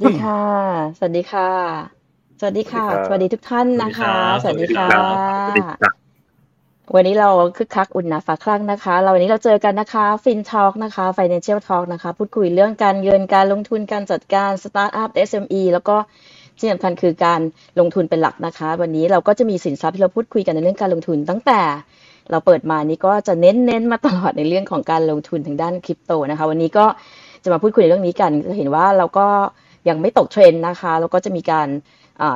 วัสดีค่ะ สวัสดีค่ะ สวัสดีค่ะ สวัสดีทุกท่านนะคะ สวัสดีค่ะ วันนี้เราคึกคักอุ่นหนาฝาคลั่งนะคะ เราวันนี้เราเจอกันนะคะฟินทอล์กนะคะ Financial Talk นะคะ พูดคุยเรื่องการเงินการลงทุนการจัดการสตาร์ทอัพ SME แล้วก็ที่สำคัญคือการลงทุนเป็นหลักนะคะ วันนี้เราก็จะมีสินทรัพย์ที่เราพูดคุยกันในเรื่องการลงทุนตั้งแต่เราเปิดมานี้ก็จะเน้นเน้นมาตลอดในเรื่องของการลงทุนทางด้านคริปโตนะคะ วันนี้ก็จะมาพูดคุยเรื่องนี้กันจะเห็นว่าเราก็ ยังไม่ตกเทรนด์นะคะ แล้วก็จะมีการ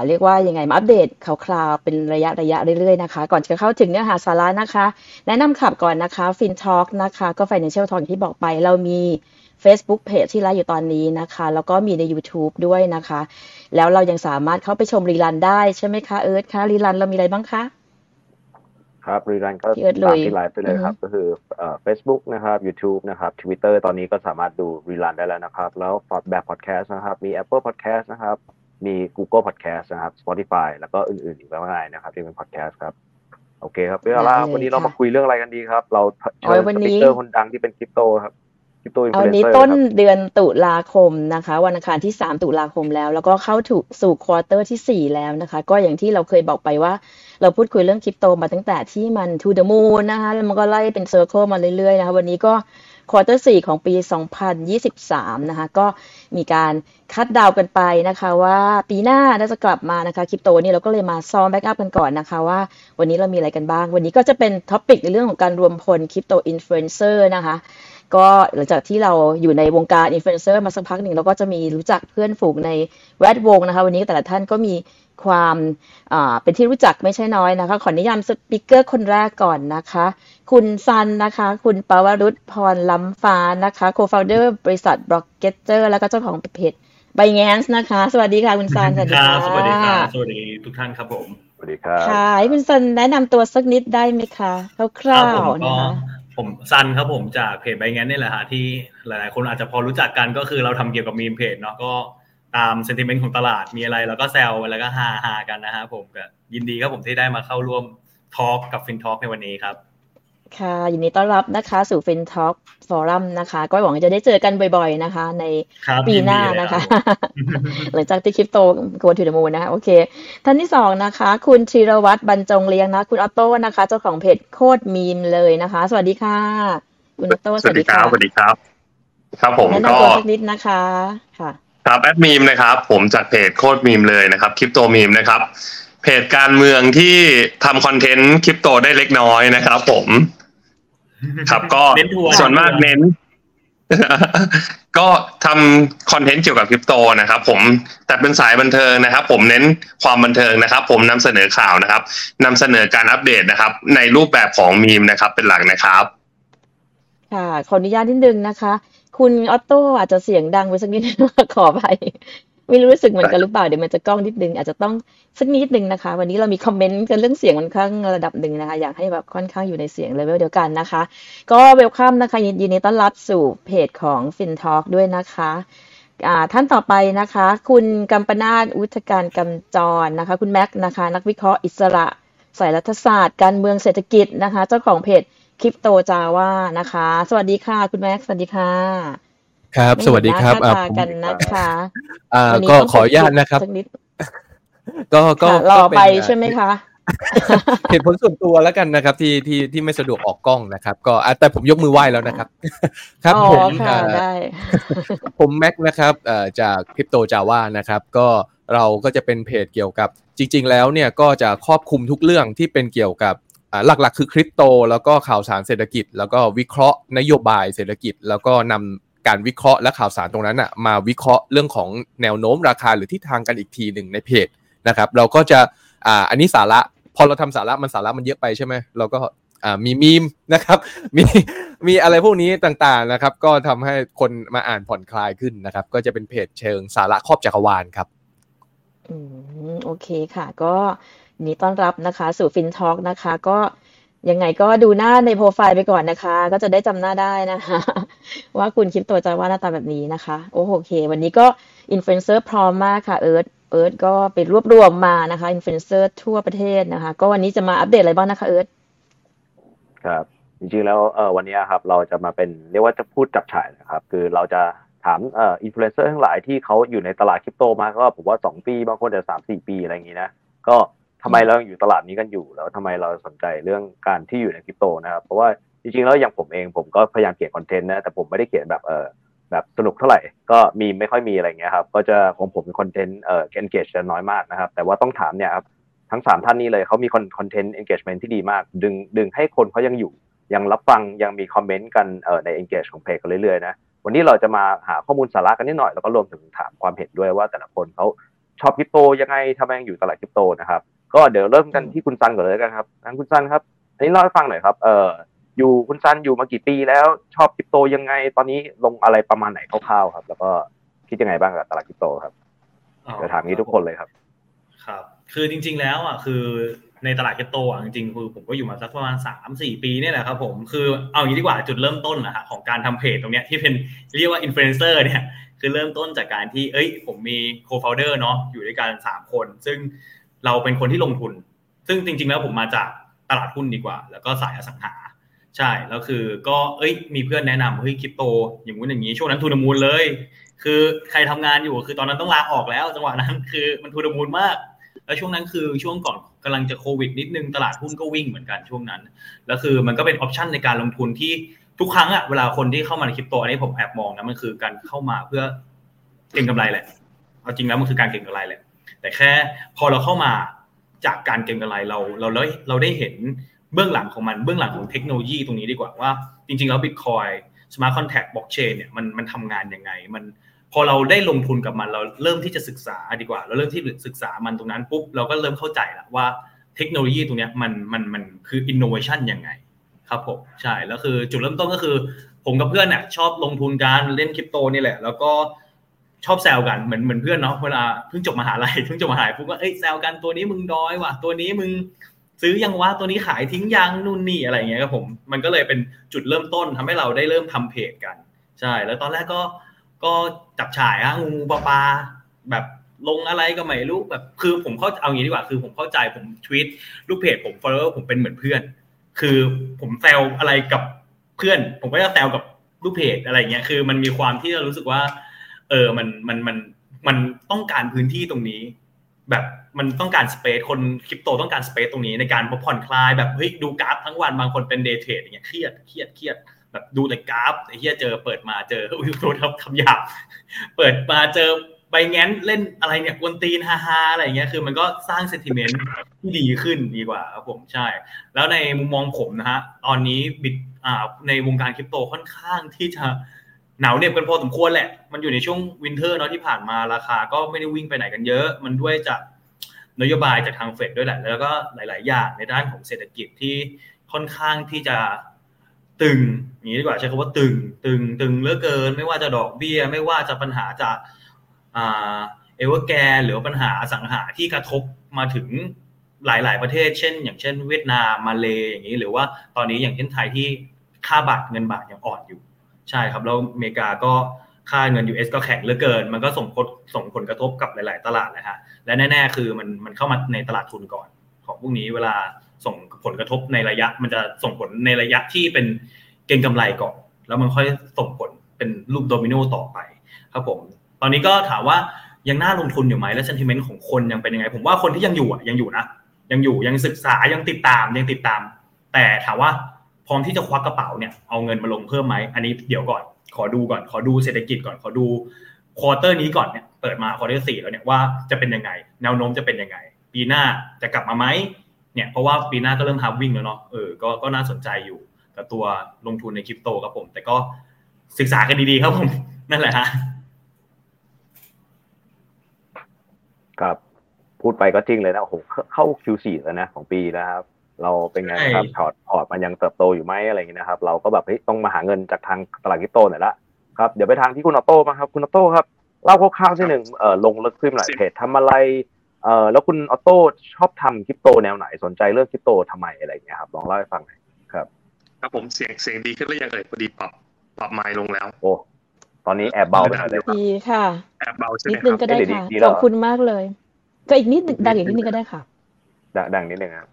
เรียกว่ายังไงมาอัปเดตข่าวๆเป็นระยะระยะเรื่อยๆนะคะ ก่อนจะเข้าถึงเนื้อหาสาระนะคะ แนะนำขับก่อนนะคะ FinTalk นะคะก็ Financial Talk ที่บอกไปเรามี Facebook Page ที่ไลฟ์อยู่ตอนนี้นะคะ แล้วก็มีใน YouTube ด้วยนะคะ แล้วเรายังสามารถเข้าไปชมรีลันได้ใช่ไหมคะเอิร์ธคะรีลันเรามีอะไรบ้างคะ ครับรีรันก็ตามที่ไลฟ์ไปเลยครับ ก็คือเฟซบุ๊กนะครับ YouTube นะครับ Twitter ตอนนี้ก็สามารถดู rerun ได้แล้วนะครับ แล้วแบบพอดแคสต์นะครับ มี Apple Podcast นะครับ มี Google Podcast นะครับ Spotify แล้วก็อื่นๆอีกมากมายนะครับ ที่เป็นพอดแคสต์ครับ โอเคครับเวลาวันนี้เรามาคุยเรื่องอะไรกันดีครับ เราเชิญ speaker คนดังที่เป็นคริปโตครับ คริปโตอินฟลูเอนเซอร์วันนี้ต้นเดือนตุลาคมนะคะ วันอังคารที่ 3 ตุลาคมแล้ว แล้วก็เข้าถูกสู่ quarter ที่ 4 แล้วนะคะ ก็อย่างที่เราเคยบอกไปว่า เราพูดคุยเรื่องคริปโตมาตั้งแต่ที่มัน to the moon นะคะ แล้วมันก็ไล่เป็น circle มาเรื่อยๆนะคะ วันนี้ก็ quarter สี่ของปี 2023 นะคะ ก็มีการคาดเดากันไปนะคะว่าปีหน้าน่าจะกลับมานะคะคริปโตนี่เราก็เลยมาซ้อม backup กันก่อนนะคะว่าวันนี้เรามีอะไรกันบ้าง วันนี้ก็จะเป็น topic ในเรื่องของการรวมพล crypto influencer นะคะ ก็หลังจากที่เราอยู่ในวงการอินฟลูเอนเซอร์มาสักพักหนึ่งเราก็จะมีรู้จักเพื่อนฝูงในแวดวงนะคะ วันนี้แต่ละท่านก็มีความเป็นที่รู้จักไม่ใช่น้อยนะคะ ขอนิยาม speaker คนแรกก่อนนะคะ คุณซันนะคะ คุณปาวรุษพรล้ำฟ้านะคะ co-founder บริษัทบล็อกเก็ตเตอร์แล้วก็เจ้าของเพจไบแอนส์นะคะ สวัสดีค่ะคุณซันสวัสดีค่ะสวัสดีค่ะสวัสดีทุกท่านครับผม สวัสดีครับค่ะให้คุณซันแนะนำตัวสักนิดได้ไหมคะคร่าวๆนะคะ ผมซันครับผมจากเพจไบแอนส์นี่แหละฮะที่หลาย ๆ คนอาจจะพอรู้จักกันก็คือเราทำเกี่ยวกับ meme page เนาะก็ตาม sentiment ของตลาดมีอะไรเราก็แซวแล้วก็ฮาฮากันนะฮะผมก็ยินดีครับผมที่ได้มาเข้าร่วม talk กับ FinTalk ในวันนี้ครับ ค่ะยินดีต้อนรับนะคะ สู่ FinTalk Forum นะคะ ก็หวังจะได้เจอกันบ่อยๆนะคะ ในปีหน้านะคะ หลังจากที่ crypto go to the moon นะคะ โอเค ท่านที่สองนะคะ คุณธีรวัตรบรรจงเลี้ยงนะ คุณออโต้นะคะ เจ้าของเพจโคตรมีมเลยนะคะ สวัสดีค่ะ คุณออโต้สวัสดีครับ สวัสดีครับ ครับผมก็แนะนำตัวสักนิดนะคะค่ะครับแอดมีมนะครับ ผมจากเพจโคตรมีมเลยนะครับคริปโตมีมนะครับเพจการเมืองที่ทำคอนเทนต์คริปโตได้เล็กน้อยนะครับผม ครับ ก็ส่วนมากเน้น ก็ทำคอนเทนต์เกี่ยวกับคริปโตนะครับ ผมแต่เป็นสายบันเทิงนะครับ ผมเน้นความบันเทิงนะครับ ผมนำเสนอข่าวนะครับนำเสนอการอัปเดตนะครับ ในรูปแบบของมีมนะครับ เป็นหลักนะครับค่ะขออนุญาตนิดนึงนะคะ คุณออโต้อาจจะเสียงดังไปสักนิดขอไป ไม่รู้สึกเหมือนกันหรือเปล่าเดี๋ยวมันจะก้องนิดนึงอาจจะต้องสักนิดนึงนะคะ วันนี้เรามี comment กันเรื่องเสียงค่อนข้างระดับหนึ่งนะคะ อยากให้แบบค่อนข้างอยู่ในเสียงเลเวลเดียวกันนะคะ ก็ welcome นะคะยินดีต้อนรับสู่เพจของ FinTalk ด้วยนะคะท่านต่อไปนะคะ คุณกัมปนาตอุทการกำจรนะคะ คุณแม็กนะคะ นักวิเคราะห์อิสระสายรัฐศาสตร์ การเมืองเศรษฐกิจนะคะ เจ้าของเพจคริปโตจาว่านะคะ สวัสดีค่ะ คุณแม็กสวัสดีค่ะ ครับ สวัสดีครับอ่ากันนะคะอ่าก็ขออนุญาตนะครับก็ก็รอไปใช่ไหมคะเหตุผลส่วนตัวแล้วกันนะครับ ที่ที่ที่ไม่สะดวกออกกล้องนะครับ ก็แต่ผมยกมือไหว้แล้วนะครับ ครับผมได้ผมแม็กนะครับจากคริปโตจาว่านะครับ ก็เราก็จะเป็นเพจเกี่ยวกับ จริง ๆ แล้วเนี่ยก็จะครอบคลุมทุกเรื่องที่เป็นเกี่ยวกับหลักๆ คือคริปโต แล้วก็ข่าวสารเศรษฐกิจ แล้วก็วิเคราะห์นโยบายเศรษฐกิจ แล้วก็นำ การวิเคราะห์และข่าวสารตรงนั้นอะมาวิเคราะห์เรื่องของแนวโน้มราคาหรือทิศทางกันอีกทีหนึ่งในเพจนะครับ เราก็จะอ่าอันนี้สาระพอเราทำสาระมันสาระมันเยอะไปใช่ไหมเราก็อ่ามีมีมนะครับมีมีอะไรพวกนี้ต่างๆนะครับ ก็ทำให้คนมาอ่านผ่อนคลายขึ้นนะครับ ก็จะเป็นเพจเชิงสาระครอบจักรวาลครับอืมโอเคค่ะ ก็นี้ต้อนรับนะคะ สู่ Fintalk นะคะ ก็ ยังไงก็ดูหน้าในโปรไฟล์ไปก่อนนะคะ ก็จะได้จำหน้าได้นะคะ ว่าคุณคริปโตจะว่าหน้าตาแบบนี้นะคะ โอ้โอเค วันนี้ก็อินฟลูเอนเซอร์พร้อมมากค่ะเอิร์ธเอิร์ธก็ไปรวบรวมมานะคะอินฟลูเอนเซอร์ทั่วประเทศนะคะ ก็วันนี้จะมาอัปเดตอะไรบ้างนะคะเอิร์ธครับจริงๆแล้วเออวันนี้ครับเราจะมาเป็นเรียกว่าจะพูดจับฉ่ายนะครับ คือเราจะถามเอ่ออินฟลูเอนเซอร์ทั้งหลายที่เขาอยู่ในตลาดคริปโตมาก็ผมว่าสองปี บางคนจะสามสี่ปีอะไรอย่างนี้นะ ก็ ทำไมเราอยู่ตลาดนี้กันอยู่แล้วทำไมเราสนใจเรื่องการที่อยู่ในคริปโตนะครับ เพราะว่าจริงๆแล้วอย่างผมเองผมก็พยายามเขียนคอนเทนต์นะแต่ผมไม่ได้เขียนแบบเออแบบสนุกเท่าไหร่ก็มีไม่ค่อยมีอะไรเงี้ยครับก็จะของผมเป็นคอนเทนต์เอ่อ engage จะน้อยมากนะครับ แต่ว่าต้องถามเนี่ยครับทั้งสามท่านนี้เลยเขามีคอนเทนต์ engagement ที่ดีมาก ดึงดึงให้คนเขายังอยู่ ยังรับฟังยังมีคอมเมนต์กันเอ่อใน engage ของเพจกันเรื่อยๆนะวันนี้เราจะมาหาข้อมูลสาระกันนิดหน่อยแล้วก็รวมถึงถามความเห็นด้วยว่าแต่ละคนเขาชอบคริปโตยังไงทำไมยังอยู่ตลาดคริปโตนะครับ ก็เดี๋ยวเริ่มกันที่คุณซันก่อนเลยกันครับงั้นคุณซันครับอันนี้เล่าให้ฟังหน่อยครับ เอ่ออยู่คุณซันอยู่มากี่ปีแล้วชอบคริปโตยังไง ตอนนี้ลงอะไรประมาณไหนคร่าวๆครับ แล้วก็คิดยังไงบ้างกับตลาดคริปโตครับเดี๋ยวถามนี้ทุกคนเลยครับ ครับ คือจริง ๆ แล้วอะคือในตลาดคริปโตอะจริงๆคือผมก็อยู่มาสักประมาณสามสี่ปีนี่แหละครับผมคือเอาอย่างนี้ดีกว่าจุดเริ่มต้นนะฮะของการทำเพจตรงเนี้ยที่เป็นเรียกว่าอินฟลูเอนเซอร์เนี่ยคือเริ่มต้นจากการที่เอ้ย ผมมี co-founder เนาะอยู่ด้วยกันสามคน ซึ่ง เราเป็นคนที่ลงทุน ซึ่งจริง ๆ แล้วผมมาจากตลาดหุ้นดีกว่า แล้วก็สายอสังหา ใช่แล้วคือก็เอ้ยมีเพื่อนแนะนำเฮ้ยคริปโต อย่างนู้นอย่างนี้ช่วงนั้นทูนมูลเลย คือใครทำงานอยู่คือตอนนั้นต้องลาออกแล้ว จังหวะนั้นคือมันทูนมูลมาก แล้วช่วงนั้นคือช่วงก่อนกำลังจะโควิดนิดนึงตลาดหุ้นก็วิ่งเหมือนกันช่วงนั้น แล้วคือมันก็เป็นออปชันในการลงทุนที่ทุกครั้งอะเวลาคนที่เข้ามาในคริปโตอันนี้ผมแอบมองนะมันคือการเข้ามาเพื่อเก็งกำไรแหละเอาจริงแล้วมันคือการเก็งกำไรแหละ แต่แค่พอเราเข้ามาจากการเก็งกำไรเราเราเราเราได้เห็นเบื้องหลังของมันเบื้องหลังของเทคโนโลยีตรงนี้ดีกว่าว่า จริง ๆ แล้วบิตคอยน์ smart contract บล็อกเชนเนี่ยมันมันทำงานยังไงมันพอเราได้ลงทุนกับมันเราเริ่มที่จะศึกษาดีกว่า เราเริ่มที่ศึกษามันตรงนั้นปุ๊บเราก็เริ่มเข้าใจแล้วว่าเทคโนโลยีตรงนี้มันมันมันคืออินโนเวชันยังไงครับผมใช่แล้วคือจุดเริ่มต้นก็คือ ผมกับเพื่อนเนี่ยชอบลงทุนการเล่นคริปโตนี่แหละ แล้วก็ ชอบแซวกันเหมือนเหมือนเพื่อนเนาะเวลาเพิ่งจบมหาลัยเพิ่งจบมหาลัยปุ๊บก็เอ้ยแซวกันตัวนี้มึงดอยว่ะตัวนี้มึงซื้อยังวะตัวนี้ขายทิ้งยังนู่นนี่อะไรเงี้ยครับผมมันก็เลยเป็นจุดเริ่มต้นทำให้เราได้เริ่มทำเพจกัน ใช่ แล้วตอนแรกก็ก็จับฉายอะงูปลาปลาแบบลงอะไรก็ไม่รู้แบบคือผมเข้าเอางี้ดีกว่าคือผมเข้าใจผมทวีตลูกเพจผมฟอลโล่ผมเป็นเหมือนเพื่อน คือผมแซวอะไรกับเพื่อน ผมก็จะแซวกับลูกเพจอะไรเงี้ยคือมันมีความที่เรารู้สึกว่า เออมันมันมันมันต้องการพื้นที่ตรงนี้ แบบมันต้องการ space คนคริปโตต้องการ space ตรงนี้ในการผ่อนคลายแบบเฮ้ยดูกราฟทั้งวันบางคนเป็น day trade อย่างเงี้ยเครียดเครียดเครียดแบบดูแต่กราฟไอ้เหี้ยเจอเปิดมาเจออุ้ยโทษครับคำหยาบเปิดมาเจอใบแง้นเล่นอะไรเนี่ยกวนตีนฮาฮาอะไรเงี้ยคือมันก็สร้าง sentiment ที่ดีขึ้นดีกว่าครับผมใช่ แล้วในมุมมองผมนะฮะตอนนี้บิตอ่าในวงการคริปโตค่อนข้างที่จะ หนาวเหน็บกันพอสมควรแหละ มันอยู่ในช่วง winter เนาะที่ผ่านมาราคาก็ไม่ได้วิ่งไปไหนกันเยอะ มันด้วยจากนโยบายจากทางเฟดด้วยแหละ แล้วก็หลาย ๆ อย่างในด้านของเศรษฐกิจที่ค่อนข้างที่จะตึงอย่างนี้ดีกว่าใช้คำว่าตึง ตึง ตึงเหลือเกิน ไม่ว่าจะดอกเบี้ย ไม่ว่าจะปัญหาจากเอเวอร์แกนหรือปัญหาอสังหาที่กระทบมาถึงหลาย ๆ ประเทศ เช่น อย่างเช่น เวียดนามมาเลอย่างนี้ หรือว่าตอนนี้อย่างเช่นไทยที่ค่าบาทเงินบาทยังอ่อนอยู่ ใช่ครับแล้วอเมริกาก็ค่าเงิน US ก็แข็งเหลือเกิน มันก็ส่งผลส่งผลกระทบกับหลาย ๆ ตลาดนะฮะและแน่ ๆ คือมันมันเข้ามาในตลาดทุนก่อน ของพวกนี้เวลาส่งผลกระทบในระยะ มันจะส่งผลในระยะที่เป็นเก็งกำไรก่อน แล้วมันค่อยส่งผลเป็นรูปโดมิโนต่อไป ครับผม ตอนนี้ก็ถามว่ายังน่าลงทุนอยู่ไหมและเซนติเมนต์ของคนยังเป็นยังไง ผมว่าคนที่ยังอยู่อะยังอยู่นะยังอยู่ยังศึกษายังติดตามยังติดตาม แต่ถามว่า พร้อมที่จะควักกระเป๋าเนี่ยเอาเงินมาลงเพิ่มไหมอันนี้เดี๋ยวก่อน ขอดูก่อน ขอดูเศรษฐกิจก่อนขอดู quarter นี้ก่อนเนี่ยเปิดมา quarter สี่แล้วเนี่ยว่าจะเป็นยังไง แนวโน้มจะเป็นยังไง ปีหน้าจะกลับมาไหมเนี่ยเพราะว่าปีหน้าก็เริ่ม halving แล้วเนาะเออก็ก็น่าสนใจอยู่กับตัวลงทุนในคริปโตครับผม แต่ก็ศึกษากันดีๆครับผม นั่นแหละฮะครับ พูดไปก็จริงเลยนะโอ้โหเข้า Q4 แล้วนะของปีนะครับ เราเป็นไงครับพอร์ตพอร์ตมันยังเติบโตอยู่ไหมอะไรอย่างนี้นะครับ เราก็แบบเฮ้ยต้องมาหาเงินจากทางตลาดคริปโตหน่อยละครับเดี๋ยวไปทางที่คุณออโต้มาครับคุณออโต้ครับเล่าคร่าวๆที่หนึ่งเอ่อลงลึกขึ้นหน่อยเพจทำอะไรเอ่อแล้วคุณออโต้ชอบทำคริปโตแนวไหนสนใจเรื่องคริปโตทำไมอะไรอย่างเงี้ยครับลองเล่าให้ฟังหน่อยครับครับผมเสียงเสียงดีขึ้นหรือยังเอ่ยพอดีปรับปรับไมค์ลงแล้ว โอ้ตอนนี้แอบเบาไปหน่อยเลยดีค่ะแอบเบาใช่ไหมนิดคนึรังบก็ได้ค่ะขอบคุณมากเลย ก็อีกนิดดังอีกนิดนึงก็ได้ค่ะดังนิดนึงครับ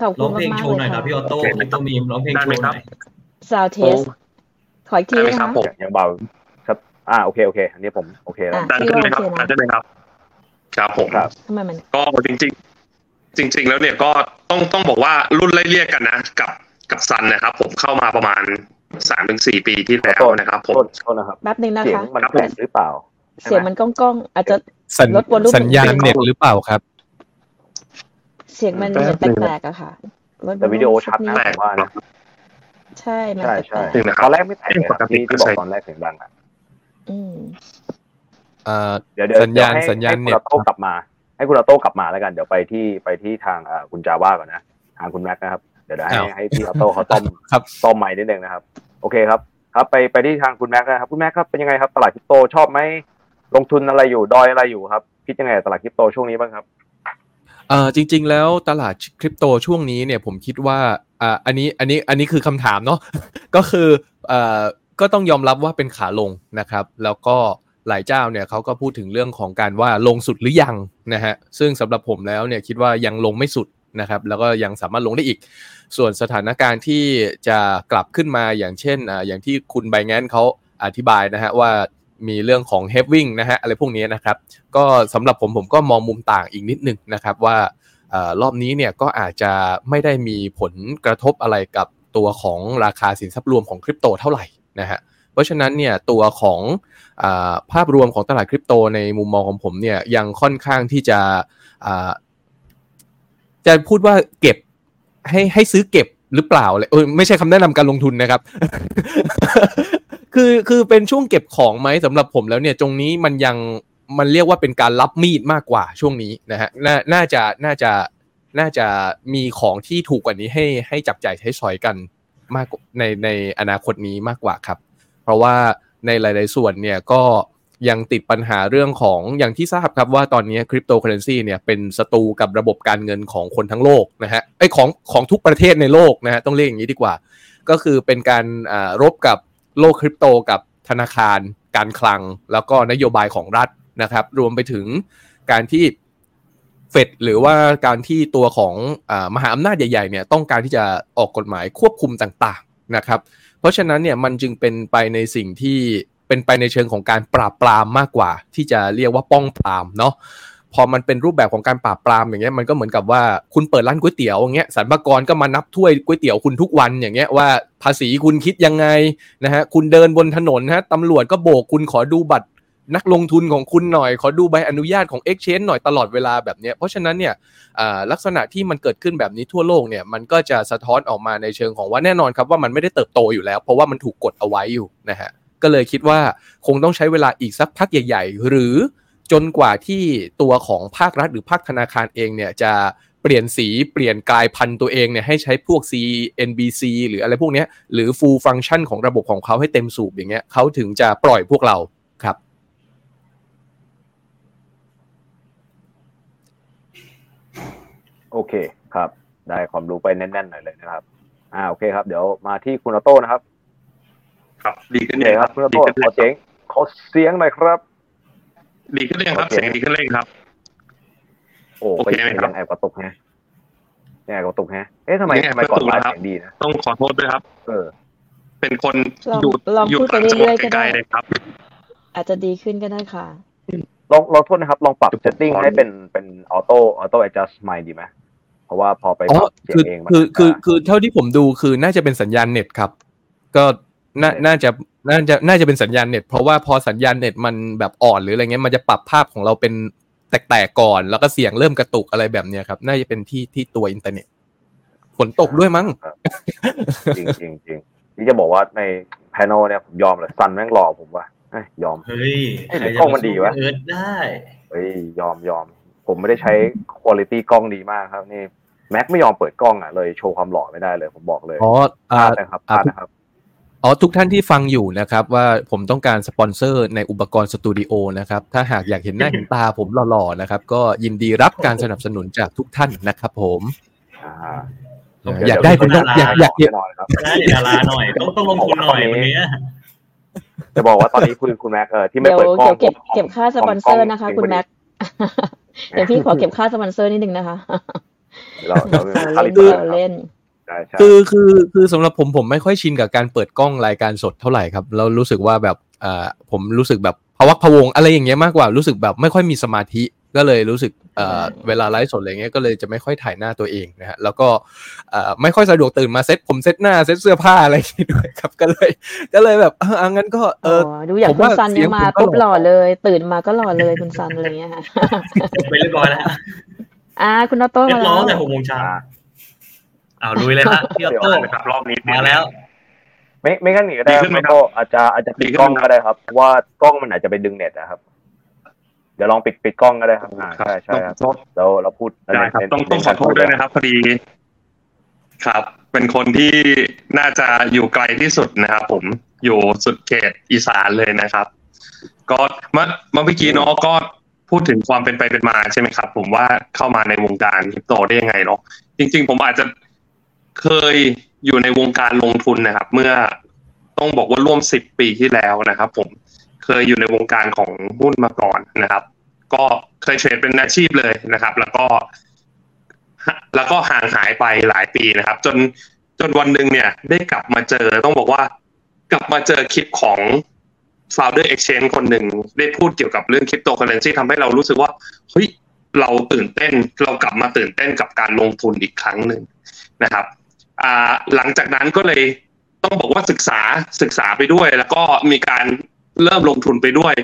ขอบร้คุอณงเพลงมากโชๆว์เลหน่อยยนะค่ะพี่ออโต้คริปโตมีมร้องเพลงโชว์หน่อยซาวเทสขออีกทีได้ไหมนะครัคะบผมยังเบาครับ อ่าโอเคโอเค อันนี้ผมโอเคแล้วดันขึ้นเลยครับดันขึ้นเลยครับครับผมครับทำไมมันก็จริง ๆ จริง ๆ แล้วเนี่ยก็ต้องต้องบอกว่ารุ่นไล่เรียกกันนะ กับกับซันนะครับ ผมเข้ามาประมาณสามถึงสี่ปีที่แล้วนะครับ ผมโทษนะครับแป๊บนึงนะคะเสียงมันแปลกหรือเปล่า เสียงมันก้องก้องอาจจะลดวอลลุ่มสัญญาณเน็ตหรือเปล่าครับ เสียงมันแปลกๆอะค่ะแต่วิดีโอชัดนะว่านะใช่ใช่ใช่ตอนแรกไม่แปลกปกติที่บอกตอนแรกเสียงดังอะเดี๋ยวเดี๋ยวสัญญาณสัญญาณเน็ตโต้กลับมา ให้คุณโต้กลับมาแล้วกัน เดี๋ยวไปที่ไปที่ทางคุณจาว่าก่อนนะทางคุณแม็กนะครับเดี๋ยวให้ให้พี่โต้เขาต้มต้มใหม่นิดนึงนะครับ โอเคครับ ครับไปไปที่ทางคุณแม็กนะครับคุณแม็กครับเป็นยังไงครับ ตลาดคริปโตชอบไหมลงทุนอะไรอยู่ดอยอะไรอยู่ครับคิดยังไงตลาดคริปโตช่วงนี้บ้างครับ เออจริง ๆ แล้วตลาดคริปโตช่วงนี้เนี่ยผมคิดว่าอ่าอันนี้อันนี้อันนี้คือคำถามเนาะก็คือเอ่อก็ต้องยอมรับว่าเป็นขาลงนะครับ แล้วก็หลายเจ้าเนี่ยเขาก็พูดถึงเรื่องของการว่าลงสุดหรือยังนะฮะซึ่งสำหรับผมแล้วเนี่ยคิดว่ายังลงไม่สุดนะครับ แล้วก็ยังสามารถลงได้อีก ส่วนสถานการณ์ที่จะกลับขึ้นมาอย่างเช่นอ่าอย่างที่คุณไบแงนเขาอธิบายนะฮะว่า มีเรื่องของเฮฟวิ่งนะฮะอะไรพวกนี้นะครับ ก็สำหรับผมผมก็มองมุมต่างอีกนิดนึงนะครับว่ารอบนี้เนี่ยก็อาจจะไม่ได้มีผลกระทบอะไรกับตัวของราคาสินทรัพย์รวมของคริปโตเท่าไหร่นะฮะเพราะฉะนั้นเนี่ยตัวของอภาพรวมของตลาดคริปโตในมุมมองของผมเนี่ยยังค่อนข้างที่จะจะพูดว่าเก็บให้ให้ซื้อเก็บ หรือเปล่าเลยเออไม่ใช่คำแนะนำการลงทุนนะครับ คือคือเป็นช่วงเก็บของไหมสำหรับผมแล้วเนี่ยตรงนี้มันยังมันเรียกว่าเป็นการรับมีดมากกว่าช่วงนี้นะฮะนน่าจะน่าจะน่าจะมีของที่ถูกกว่านี้ให้ให้จับจ่ายใช้สอยกันมากในในอนาคตนี้มากกว่าครับ เพราะว่าในหลาย ๆ ส่วนเนี่ยก็ ยังติดปัญหาเรื่องของอย่างที่ทราบครับว่าตอนนี้คริปโตเคอเรนซีเนี่ยเป็นศัตรูกับระบบการเงินของคนทั้งโลกนะฮะไอของของทุกประเทศในโลกนะฮะต้องเรียกอย่างนี้ดีกว่า ก็คือเป็นการรบกับโลกคริปโตกับธนาคาร การคลัง แล้วก็นโยบายของรัฐนะครับ รวมไปถึงการที่เฟดหรือว่าการที่ตัวของอมหาอำนาจใหญ่ๆเนี่ยต้องการที่จะออกกฎหมายควบคุมต่างๆนะครับ เพราะฉะนั้นเนี่ยมันจึงเป็นไปในสิ่งที่ เป็นไปในเชิงของการปราบปรามมากกว่า ที่จะเรียกว่าป้องปรามเนาะพอมันเป็นรูปแบบของการปราบปรามอย่างเงี้ยมันก็เหมือนกับว่าคุณเปิดร้านก๋วยเตี๋ยวอย่างเงี้ยสรรพากรก็มานับถ้วยก๋วยเตี๋ยวคุณทุกวันอย่างเงี้ยว่าภาษีคุณคิดยังไงนะฮะคุณเดินบนถนนฮะตำรวจก็โบกคุณขอดูบัตรนักลงทุนของคุณหน่อย ขอดูใบอนุญาตของ Exchange หน่อยตลอดเวลาแบบนี้เพราะฉะนั้นเนี่ยลักษณะที่มันเกิดขึ้นแบบนี้ทั่วโลกเนี่ยมันก็จะสะท้อนออกมาในเชิงของว่าแน่นอนครับว่ามันไม่ได้เติบโตอยู่แล้ว เพราะว่ามันถูกกดเอาไว้อยู่นะฮะ ก็เลยคิดว่าคงต้องใช้เวลาอีกสักพักใหญ่ ๆ หรือจนกว่าที่ตัวของภาครัฐหรือภาคธนาคารเองเนี่ยจะเปลี่ยนสีเปลี่ยนกลายพันธุ์ตัวเองเนี่ยให้ใช้พวก CNBC หรืออะไรพวกนี้หรือ full function ของระบบของเขาให้เต็มสูบอย่างเงี้ยเขาถึงจะปล่อยพวกเราครับ โอเคครับ ได้ความรู้ไปแน่นๆหน่อยเลยนะครับ อ่าโอเคครับ เดี๋ยวมาที่คุณโต้นะครับ ครับ ดีขึ้นเลยครับคุณโต้ขอเสียงขอเสียงหน่อยครับ ดีขึ้นเลยครับ เสียงดีขึ้นเลยครับ โอ้โอเคไหมครับแอบกระตุกฮะแอบกระตุกฮะเอ๊ะทำไมทำไมก่อนมาเสียงดีนะต้องขอโทษด้วยครับ เออ เป็นคนอยู่อยู่ต่างจังหวัดไกลๆเลยครับ อาจจะดีขึ้นก็ได้ค่ะลองลองโทษนะครับ ลองปรับ setting ให้เป็นเป็น auto auto adjust mic ดีไหมเพราะว่าพอไปปรับเสียงเองคือคือคือเท่าที่ผมดูคือน่าจะเป็นสัญญาณเน็ตครับ ก็ น่าน่าจะน่าจะน่าจะเป็นสัญญาณเน็ตเพราะว่าพอสัญญาณเน็ตมันแบบอ่อนหรืออะไรเงี้ยมันจะปรับภาพของเราเป็นแตกๆก่อน แล้วก็เสียงเริ่มกระตุกอะไรแบบเนี้ยครับ น่าจะเป็นที่ที่ตัวอินเทอร์เน็ตฝนตกด้วยมั้งจริงจริงจริงนี่จะบอกว่าใน panel เนี่ยผมยอมเลยซันแม่งหล่อผมว่ายอมเฮ้ยกล้องมันดีวะเอิร์ธได้เฮ้ยยอมยอม ผมไม่ได้ใช้คุณภาพกล้องดีมากครับนี่แม็กไม่ยอมเปิดกล้องอะเลยโชว์ความหล่อไม่ได้เลยผมบอกเลยอ๋อพลาดนะครับพลาดนะครับ อ๋อทุกท่านที่ฟังอยู่นะครับว่าผมต้องการสปอนเซอร์ในอุปกรณ์สตูดิโอนะครับถ้าหากอยากเห็นหน้าเห็นตาผมหล่อๆนะครับ ก็ยินดีรับการสนับสนุนจากทุกท่านนะครับผมอยากได้ผมอยากอยากเห็นได้ดาราหน่อย ต้องต้องลงทุนหน่อยวันนี้จะบอกว่าตอนนี้คุณคุณแม็กเออที่ไม่เปิดกล้องเก็บเก็บค่าสปอนเซอร์นะคะ คุณแม็กเดี๋ยวพี่ขอเก็บค่าสปอนเซอร์นิดนึงนะคะเราเราเล่น คือคือคือสำหรับผมผมไม่ค่อยชินกับการเปิดกล้องรายการสดเท่าไหร่ครับเรารู้สึกว่าแบบผมรู้สึกแบบพวักพวงอะไรอย่างเงี้ยมากกว่ารู้สึกแบบไม่ค่อยมีสมาธิก็เลยรู้สึกเเวลาไลฟ์สดอะไรเงี้ยก็เลยจะไม่ค่อยถ่ายหน้าตัวเองนะฮะแล้วก็ไม่ค่อยสะดวกตื่นมาเซ็ตผมเซ็ตหน้าเซ็ตเสื้อผ้าอะไรด้วยครับก็เลย ก็เลยแบบเอองั้นก็เออดูอย่างคุณซันยังมาปุ๊บหล่อเลย ตื่นมาก็หล่อเลยคุณซันอะไรเงี้ยค่ะไปเรียบร้อยแล้วอ่าคุณออโต้มาแล้วแต่หกโมงเช้า อ้าวลุยเลยนะพี่ออโต้ครับรอบนี้มาแล้ว ไม่ไม่งั้นหนีก็ได้ครับก็อาจจะอาจจะปิดกล้องก็ได้ครับ ว่ากล้องมันอาจจะไปดึงเน็ตนะครับ เดี๋ยวลองปิดปิดกล้องก็ได้ครับใช่ใช่ครับเราเราพูดได้ครับต้องต้องขอโทษด้วยนะครับพอดีครับ เป็นคนที่น่าจะอยู่ไกลที่สุดนะครับผมอยู่สุดเขตอีสานเลยนะครับ ก็เมื่อเมื่อกี้เนาะก็พูดถึงความเป็นไปเป็นมาใช่ไหมครับ ผมว่าเข้ามาในวงการคริปโตได้ยังไงเนาะจริง ๆ ผมอาจจะ เคยอยู่ในวงการลงทุนนะครับ เมื่อต้องบอกว่าร่วมสิบปีที่แล้วนะครับ ผมเคยอยู่ในวงการของหุ้นมาก่อนนะครับ ก็เคยเทรดเป็นอาชีพเลยนะครับ แล้วก็ แล้วก็ห่างหายไปหลายปีนะครับ จนจนวันหนึ่งเนี่ย ได้กลับมาเจอต้องบอกว่ากลับมาเจอคลิปของ founder exchange คนหนึ่ง ได้พูดเกี่ยวกับเรื่องคริปโตเคอเรนซีทำให้เรารู้สึกว่าเฮ้ยเราตื่นเต้นเรากลับมาตื่นเต้นกับการลงทุนอีกครั้งหนึ่งนะครับ หลังจากนั้นก็เลยต้องบอกว่าศึกษาศึกษาไปด้วย แล้วก็มีการเริ่มลงทุนไปด้วย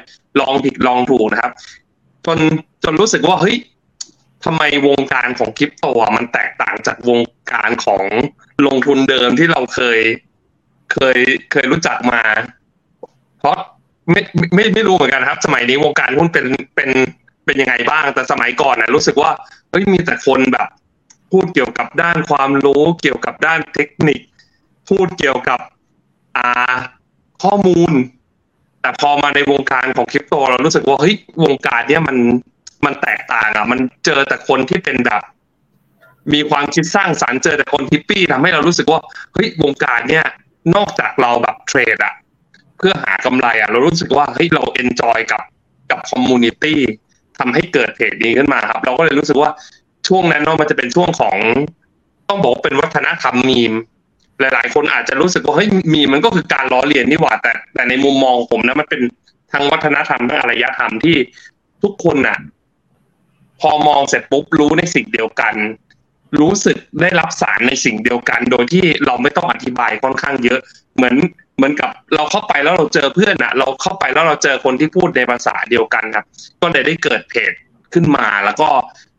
ลองผิดลองถูกนะครับ จนจนรู้สึกว่าเฮ้ยทำไมวงการของคริปโตมันแตกต่างจากวงการของลงทุนเดิมที่เราเคย เคยเคยรู้จักมา เพราะไม่ไม่ไม่รู้เหมือนกันครับ สมัยนี้วงการหุ้นเป็นเป็นเป็นยังไงบ้างแต่สมัยก่อนนะรู้สึกว่าเฮ้ยมีแต่คนแบบ พูดเกี่ยวกับด้านความรู้เกี่ยวกับด้านเทคนิค พูดเกี่ยวกับอ่าข้อมูล แต่พอมาในวงการของคริปโต เรารู้สึกว่าเฮ้ยวงการเนี้ยมันมันแตกต่างอะ มันเจอแต่คนที่เป็นแบบ มีความคิดสร้างสรรค์เจอแต่คน trippy ทำให้เรารู้สึกว่าเฮ้ยวงการเนี้ยนอกจากเราแบบเทรดอะเพื่อหากำไรอะ เรารู้สึกว่าเฮ้ยเรา enjoy กับกับคอมมูนิตี้ทำให้เกิดเพจนี้ขึ้นมาครับ เราก็เลยรู้สึกว่า ช่วงนั้นเนาะมันจะเป็นช่วงของ ต้องบอกเป็นวัฒนธรรมมีม หลาย ๆ คนอาจจะรู้สึกว่าเฮ้ยมีมันก็คือการล้อเลียนนี่หว่าแต่แต่ในมุมมองผมนะมันเป็นทางวัฒนธรรมทางอารยธรรมที่ทุกคนน่ะ พอมองเสร็จปุ๊บรู้ในสิ่งเดียวกัน รู้สึกได้รับสารในสิ่งเดียวกัน โดยที่เราไม่ต้องอธิบายค่อนข้างเยอะ เหมือนเหมือนกับเราเข้าไปแล้วเราเจอเพื่อนอะ เราเข้าไปแล้วเราเจอคนที่พูดในภาษาเดียวกันครับ ก็เลยได้เกิดเพจขึ้นมาแล้วก็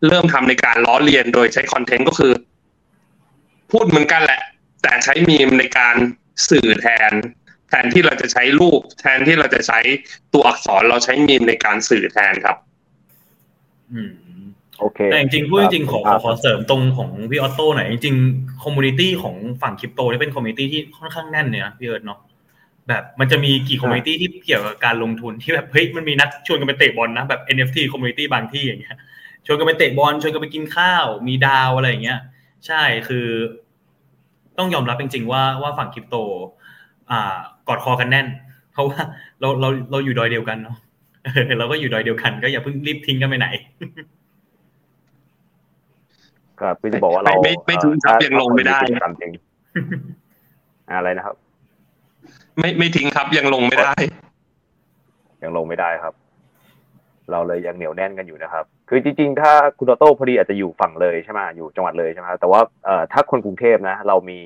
เริ่มทำในการล้อเลียนโดยใช้ content ก็คือ พูดเหมือนกันแหละ แต่ใช้มีมในการสื่อแทน แทนที่เราจะใช้รูป แทนที่เราจะใช้ตัวอักษรเราใช้มีมในการสื่อแทนครับ อืมโอเคแต่จริงๆพูดจริงๆขอขอเสริมตรงของพี่ออโต้หน่อยจริงๆ community ของฝั่งคริปโตนี่เป็น community ที่ค่อนข้างแน่นเนี่ยพี่เอิร์ดเนาะแบบมันจะมีกี่ community ที่เกี่ยวกับการลงทุนที่แบบเฮ้ยมันมีนัดชวนกันไปเตะบอลนะแบบ NFT คอมมูนิตี้บางที่อย่างเงี้ย ชวนกันไปเตะบอลชวนกันไปกินข้าว มีดาวอะไรอย่างเงี้ย ใช่คือ ต้องยอมรับจริงๆว่าว่าฝั่งคริปโต อ่ากอดคอกันแน่น เพราะว่าเราเราเราอยู่ดอยเดียวกันเนาะเราก็อยู่ดอยเดียวกันก็อย่าเพิ่งรีบทิ้งกันไปไหนครับพี่จะบอกว่าเราไม่ไม่ทิ้งครับยังลงไม่ได้ครับจริงอะไรนะครับ ไม่ไม่ทิ้งครับยังลงไม่ได้ ยังลงไม่ได้ครับ เราเลยยังเหนียวแน่นกันอยู่นะครับ คือจริง ๆ ถ้าคุณโตโต้พอดีอาจจะอยู่ฝั่งเลยใช่ไหมอยู่จังหวัดเลยใช่ไหมแต่ว่าเอ่อถ้าคนกรุงเทพนะ เรามี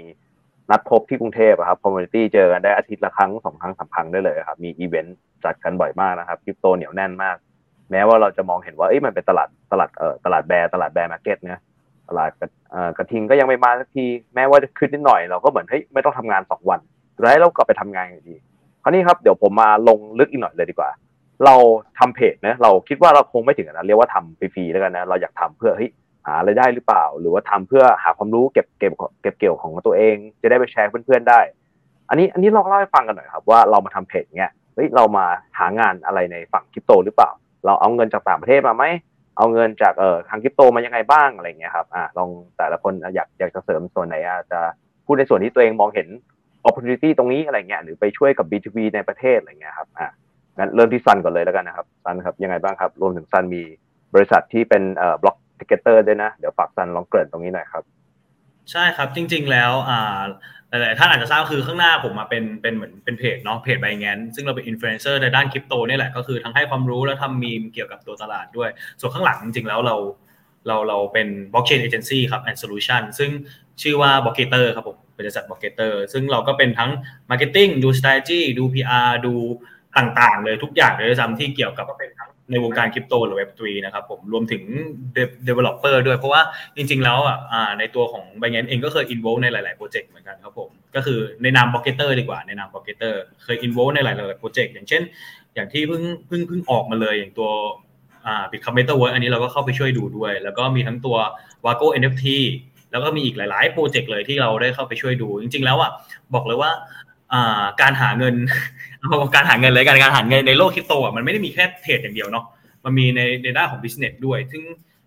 นัดพบที่กรุงเทพครับ community เจอกันได้อาทิตย์ละครั้งสองครั้งสามครั้งได้เลยครับ มีอีเวนต์จัดกันบ่อยมากนะครับคริปโตเหนียวแน่นมาก แม้ว่าเราจะมองเห็นว่าเอ้ยมันเป็นตลาดตลาดเอ่อตลาด bear ตลาด bear market เนี่ยตลาดเอ่อกระทิงก็ยังไม่มาสักทีแม้ว่าจะขึ้นนิดหน่อยเราก็เหมือนเฮ้ยไม่ต้องทำงานสองวันแล้วเรากลับไปทำงานอยู่ดีคราวนี้ครับเดี๋ยวผมมาลงลึกอีกหน่อยเลยดีกว่า เราทำเพจนะเราคิดว่าเราคงไม่ถึงนะเรียกว่าทำฟรีๆแล้วกันนะเราอยากทำเพื่อเฮ้ยหารายได้หรือเปล่า หรือว่าทำเพื่อหาความรู้เก็บเก็บเก็บเกี่ยวของตัวเอง จะได้ไปแชร์เพื่อนๆได้ อันนี้อันนี้ลองเล่าให้ฟังกันหน่อยครับว่าเรามาทำเพจเงี้ยเฮ้ยเรามาหางานอะไรในฝั่งคริปโตหรือเปล่า เราเอาเงินจากต่างประเทศมาไหมเอาเงินจากเอ่อทางคริปโตมายังไงบ้างอะไรเงี้ยครับอ่าลองแต่ละคนอยากอยากจะเสริมส่วนไหนอาจจะพูดในส่วนที่ตัวเองมองเห็น opportunity ตรงนี้อะไรเงี้ยหรือไปช่วยกับ B2B ในประเทศอะไรเงี้ยครับอ่า งั้นเริ่มที่ซันก่อนเลยแล้วกันนะครับซันครับยังไงบ้างครับ รวมถึงซันมีบริษัทที่เป็นเอ่อบล็อกทิเกเตอร์ด้วยนะ เดี๋ยวฝากซันลองเกริ่นตรงนี้หน่อยครับ ใช่ครับจริง ๆ แล้วอ่าหลายๆท่านอาจจะทราบคือข้างหน้าผมมาเป็นเป็นเหมือนเป็นเพจเนาะเพจไบแงนซึ่งเราเป็นอินฟลูเอนเซอร์ในด้านคริปโตนี่แหละก็คือทั้งให้ความรู้แล้วทำมีมเกี่ยวกับตัวตลาดด้วย ส่วนข้างหลังจริงๆแล้วเราเราเราเป็น blockchain agency ครับ and solution ซึ่งชื่อว่า b l o c k เตอร์ครับผมบริษัท b l o c k เตอร์ซึ่งเราก็เป็นทั้ง marketing ดู strategy ดู PR ดู ต่างๆ เลยทุกอย่างเลยซ้ำที่เกี่ยวกับในวงการคริปโตหรือ Web3 นะครับผมรวมถึง developer ด้วย เพราะว่าจริง ๆ แล้วอะในตัวของ b บ n a n c e เองก็เคย involve ในหลาย ๆ project เหมือนกันครับผมก็คือในนาม b l o c k เตอร์ดีกว่าในนาม b l o c k เตอร์เคย involve ในหลาย ๆ project อย่างเช่น อย่างที่เพิ่งเพิ่งเพิ่งออกมาเลยอย่างตัวอ่า Bitkub Metaverse อันนี้เราก็เข้าไปช่วยดูด้วย แล้วก็มีทั้งตัว Wago NFT แล้วก็มีอีกหลาย ๆ project เลยที่เราได้เข้าไปช่วยดู จริง ๆ แล้วอะบอกเลยว่าการหาเงิน การหาเงินเลยการการหาเงินในโลกคริปโตอะมันไม่ได้มีแค่เทรดอย่างเดียวเนาะมันมีในในด้านของ business ด้วย ซึ่ง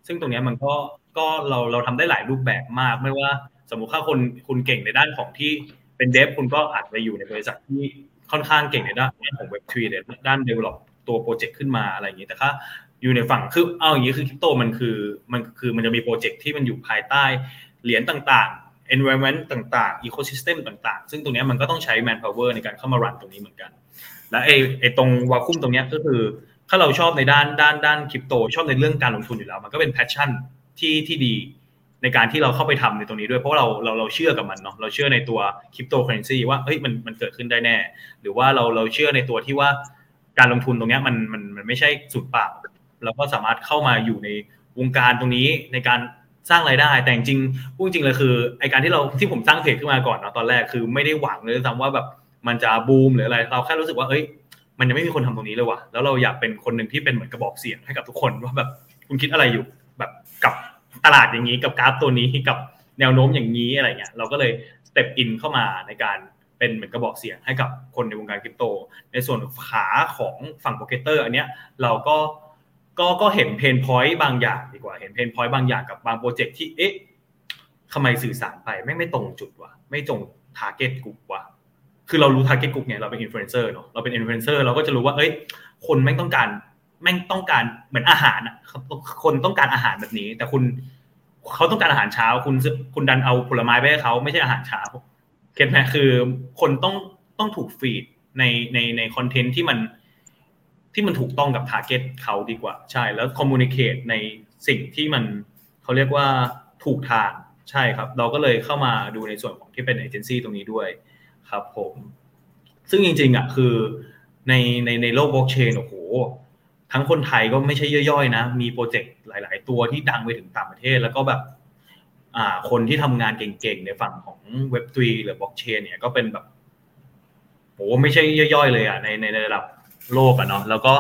ซึ่งตรงนี้มันก็ก็เราเราทำได้หลายรูปแบบมาก ไม่ว่าสมมุติถ้าคนคุณเก่งในด้านของที่เป็น dev คุณก็อาจจะอยู่ในบริษัทที่ค่อนข้างเก่งในด้านของเว็บทรีด้าน develop ตัว project ขึ้นมาอะไรอย่างนี้แต่ถ้าอยู่ในฝั่งคือเอาอย่างนี้คือคริปโตมันคือมันคือมันจะมี project ที่มันอยู่ภายใต้เหรียญต่างๆ environment ต่างๆ ecosystem ต่างๆ ซึ่งตรงนี้มันก็ต้องใช้ manpower ในการเข้ามา run ตรงนี้เหมือนกัน และไอ้ไอ้ตรงวาคุ้มตรงนี้ก็คือ ถ้าเราชอบในด้านด้านด้านคริปโต ชอบในเรื่องการลงทุนอยู่แล้ว มันก็เป็น passion ที่ที่ดีในการที่เราเข้าไปทำในตรงนี้ด้วยเพราะเราเราเราเชื่อกับมันเนาะเราเชื่อในตัวคริปโตเคอเรนซีว่าเฮ้ยมันมันเกิดขึ้นได้แน่ หรือว่าเราเราเชื่อในตัวที่ว่าการลงทุนตรงนี้มันมันมันไม่ใช่สุดปล่าเราก็สามารถเข้ามาอยู่ในวงการตรงนี้ในการสร้างรายได้ แต่จริงพูดจริงเลยคือไอการที่เราที่ผมสร้างเพจขึ้นมาก่อนเนาะตอนแรกคือไม่ได้หวังเลยซ้ำว่าแบบ มันจะบูมหรืออะไร เราแค่รู้สึกว่าเอ้ย มันยังไม่มีคนทำตรงนี้เลยว่ะแล้วเราอยากเป็นคนหนึ่งที่เป็นเหมือนกระบอกเสียงให้กับทุกคนว่าแบบคุณคิดอะไรอยู่แบบกับตลาดอย่างนี้กับกราฟตัวนี้กับแนวโน้มอย่างนี้อะไรเงี้ยเราก็เลย step in เข้ามาในการเป็นเหมือนกระบอกเสียงให้กับคนในวงการคริปโต ในส่วนขาของฝั่งโปรเกเตอร์อันเนี้ยเราก็ก็ก็เห็น pain point บางอย่างดีกว่าเห็น pain point บางอย่างกับบาง project ที่เอ๊ะทำไมสื่อสารไปไม่ไม่ตรงจุดวะไม่ตรง target กลุ่มวะ คือเรารู้ target กลุ่มเนี่ยเราเป็นอินฟลูเอนเซอร์เนาะเราเป็นอินฟลูเอนเซอร์เราก็จะรู้ว่าเอ้ย คนแม่งต้องการแม่งต้องการเหมือนอาหารอะคนต้องการอาหารแบบนี้ แต่คุณเขาต้องการอาหารเช้า คุณคุณดันเอาผลไม้ไปให้เขาไม่ใช่อาหารเช้า get ไหมคือคนต้องต้องถูก feed ในในใน content ที่มันที่มันถูกต้องกับ target เขาดีกว่า ใช่แล้ว communicate ในสิ่งที่มันเขาเรียกว่าถูกทางใช่ครับ เราก็เลยเข้ามาดูในส่วนของที่เป็นเอเจนซี่ตรงนี้ด้วย ครับผม ซึ่งจริง ๆอะคือในในในโลกบล็อกเชนโอ้โหทั้งคนไทยก็ไม่ใช่ย่อยๆนะ มี project หลาย ๆ ตัวที่ดังไปถึงต่างประเทศ แล้วก็แบบอ่าคนที่ทำงานเก่งๆ ในฝั่งของ Web3 หรือบล็อกเชนเนี่ยก็เป็นแบบโอ้ไม่ใช่ย่อยๆเลยอะในในระดับโลกอะเนาะแล้วก็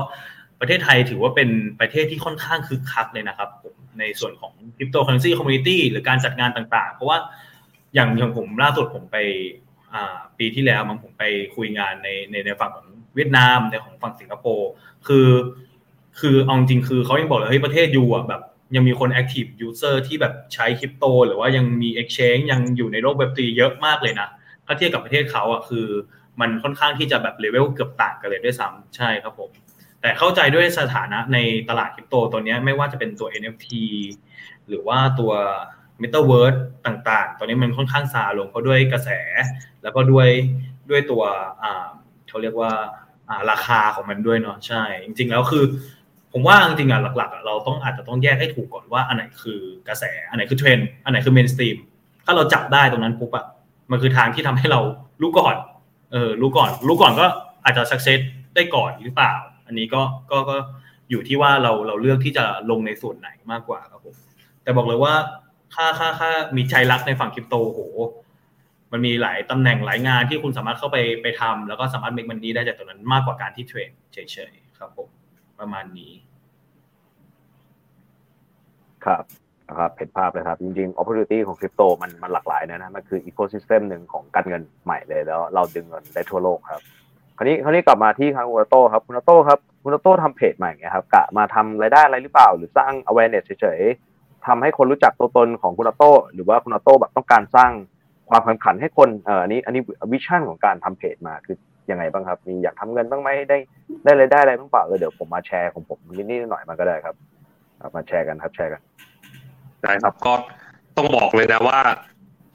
ประเทศไทยถือว่าเป็นประเทศที่ค่อนข้างคึกคักเลยนะครับในส่วนของ cryptocurrency community หรือการจัดงานต่างๆ เพราะว่าอย่างอย่างผมล่าสุดผมไป ปีที่แล้วมันผมไปคุยงานในในในฝั่งของเวียดนามในของฝั่งสิงคโปร์คือ คือเอาจริงคือเขายังบอกเลยเฮ้ยประเทศ you อะแบบยังมีคน active user ที่แบบใช้คริปโต หรือว่ายังมี exchange ยังอยู่ในโลก Web3เยอะมากเลยนะถ้าเทียบกับประเทศเขาอะคือ มันค่อนข้างที่จะแบบเลเวลเกือบต่างกันเลยด้วยซ้ำใช่ครับผมแต่เข้าใจด้วยสถานะในตลาดคริปโตตัวนี้ไม่ว่าจะเป็นตัว NFT หรือว่าตัว Metaverse ต่างๆ ตอนนี้มันค่อนข้างซาลงเพราะด้วยกระแส แล้วก็ด้วยด้วยตัวเขาเรียกว่าราคาของมันด้วยเนาะใช่ จริง ๆ แล้วคือ ผมว่าจริงๆอะหลัก ๆ เราต้องอาจจะต้องแยกให้ถูกก่อนว่าอันไหนคือกระแส อันไหนคือเทรนด์อันไหนคือ mainstream ถ้าเราจับได้ตรงนั้นปุ๊บอะมันคือทางที่ทำให้เรารู้ก่อนเออรู้ก่อน รู้ก่อนก็อาจจะ success ได้ก่อนหรือเปล่า อันนี้ก็ก็ก็อยู่ที่ว่าเราเราเลือกที่จะลงในส่วนไหนมากกว่าครับผมแต่บอกเลยว่า ถ้าถ้าถ้ามีใจรักในฝั่งคริปโตโหมันมีหลายตำแหน่งหลายงานที่คุณสามารถเข้าไปไปทำแล้วก็สามารถ make money ได้จากตรงนั้นมากกว่าการที่เทรดเฉยๆครับผมประมาณนี้ ครับนะครับเห็นภาพเลยครับ จริงๆ opportunity ของคริปโตมันมันหลากหลายนะนะมันคือ ecosystem หนึ่งของการเงินใหม่เลยแล้ว เราดึงเงินได้ทั่วโลกครับ คราวนี้คราวนี้กลับมาที่ทางคุณโต้ครับคุณโต้ครับคุณโต้ทำเพจใหม่ไงครับกะมาทำรายได้อะไรหรือเปล่า หรือสร้าง awareness เฉยๆ ทำให้คนรู้จักตัวตนของคุณโต้หรือว่าคุณโต้แบบต้องการสร้างความแข่งขันให้คนเอ่ออันนี้ อันนี้วิชั่นของการทำเพจมาคือยังไงบ้างครับ มีอยากทำเงินบ้างไหมได้ได้รายได้อะไรบ้างเปล่าเลยเดี๋ยวผมมาแชร์ของผมนิดๆหน่อยมาก็ได้ครับมาแชร์กันครับแชร์กันใช่ครับก็ต้องบอกเลยนะว่า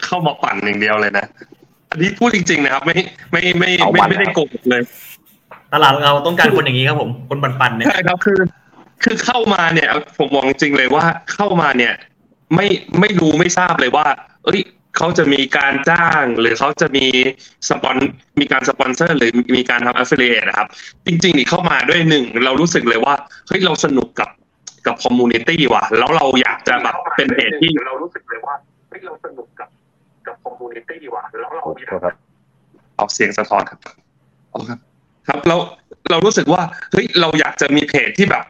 เข้ามาปั่นอย่างเดียวเลยนะอันนี้พูดจริง ๆ นะครับ ไม่ไม่ไม่ไม่ไม่ได้โกหกเลย ตลาดเราต้องการคนอย่างนี้ครับผม คนปันๆเนี่ยใช่ครับคือ คือเข้ามาเนี่ย ผมมองจริงเลยว่าเข้ามาเนี่ย ไม่ไม่รู้ไม่ทราบเลยว่า เอ้ยเขาจะมีการจ้างหรือเขาจะมี spon มีการสปอนเซอร์หรือมีการทำ affiliate นะครับ จริงๆนี่เข้ามาด้วยหนึ่ง เรารู้สึกเลยว่าเฮ้ยเราสนุกกับกับ community ว่ะ แล้วเราอยากจะแบบเป็นเพจที่เรารู้สึกเลยว่าเฮ้ยเราสนุกกับกับ community ว่ะแล้วเราอยากครับออกเสียงสะท้อนครับอครับ ครับเราเรารู้สึกว่าเฮ้ยเราอยากจะมีเพจที่แบบ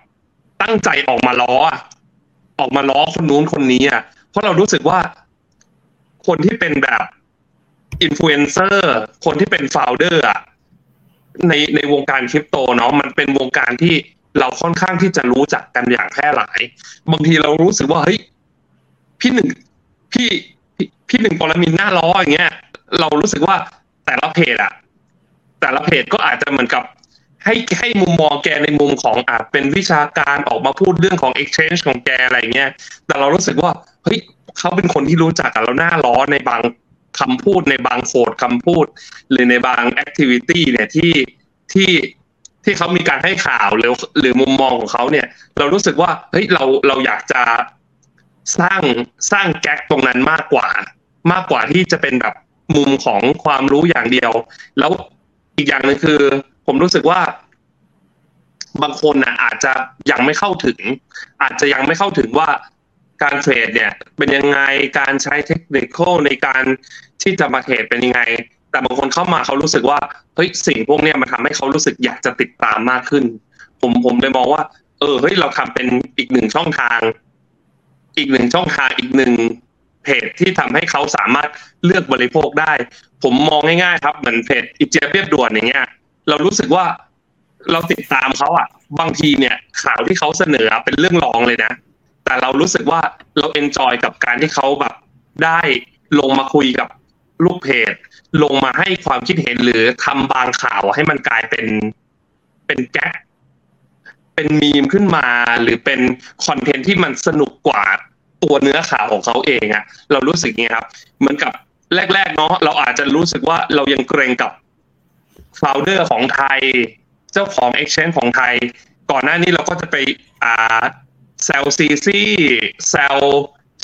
ตั้งใจออกมาล้อออกมาล้อคนนู้นคนนี้อะเพราะเรารู้สึกว่า คนที่เป็นแบบอินฟลูเอนเซอร์คนที่เป็น founder อะในในวงการคริปโตเนาะมันเป็นวงการที่เราค่อนข้างที่จะรู้จักกันอย่างแพร่หลาย บางทีเรารู้สึกว่าเฮ้ยพี่หนึ่งพี่พี่หนึ่งปรมินน่าล้ออย่างเงี้ย เรารู้สึกว่าแต่ละเพจอะแต่ละเพจก็อาจจะเหมือนกับ ให้ให้มุมมองแกในมุมของอาจเป็นวิชาการออกมาพูดเรื่องของ exchange ของแกอะไรเงี้ย แต่เรารู้สึกว่าเฮ้ยเขาเป็นคนที่รู้จักกันแล้วหน้าล้อในบางคำพูดในบางโคดคำพูด หรือในบางแอคทิวิตี้เนี่ยที่ที่ที่เขามีการให้ข่าวหรือหรือมุมมองของเขาเนี่ย เรารู้สึกว่าเฮ้ยเราเราอยากจะสร้างสร้างแก๊กตรงนั้นมากกว่า มากกว่าที่จะเป็นแบบมุมของความรู้อย่างเดียว แล้ว อีกอย่างหนึ่งคือ ผมรู้สึกว่า บางคนนะอาจจะยังไม่เข้าถึง อาจจะยังไม่เข้าถึงว่าการเทรดเนี่ย เป็นยังไงการใช้เทคนิคในการที่จะมาเทรดเป็นยังไง แต่บางคนเข้ามาเขารู้สึกว่าเฮ้ยสิ่งพวกเนี้ยมันทำให้เขารู้สึกอยากจะติดตามมากขึ้น ผมผมเลยมองว่า เออเฮ้ยเราทำเป็นอีกหนึ่งช่องทาง อีกหนึ่งช่องทางอีกหนึ่ง เพจที่ทำให้เขาสามารถเลือกบริโภคได้ ผมมองง่ายๆครับเหมือนเพจอีเจียเรียบด่วนอย่างเงี้ย เรารู้สึกว่าเราติดตามเขาอะ บางทีเนี่ยข่าวที่เขาเสนอเป็นเรื่องรองเลยนะ แต่เรารู้สึกว่าเรา enjoy กับการที่เขาแบบได้ลงมาคุยกับลูกเพจ ลงมาให้ความคิดเห็นหรือทำบางข่าวให้มันกลายเป็นเป็น gag เป็นมีมขึ้นมาหรือเป็น content ที่มันสนุกกว่า ตัวเนื้อข่าวของเขาเองอะเรารู้สึกไงครับเหมือนกับแรก ๆ เนาะเราอาจจะรู้สึกว่าเรายังเกร็งกับ founder ของไทย เจ้าของ Exchange ของไทย ก่อนหน้านี้เราก็จะไปอ่าแซะ CZ แซะ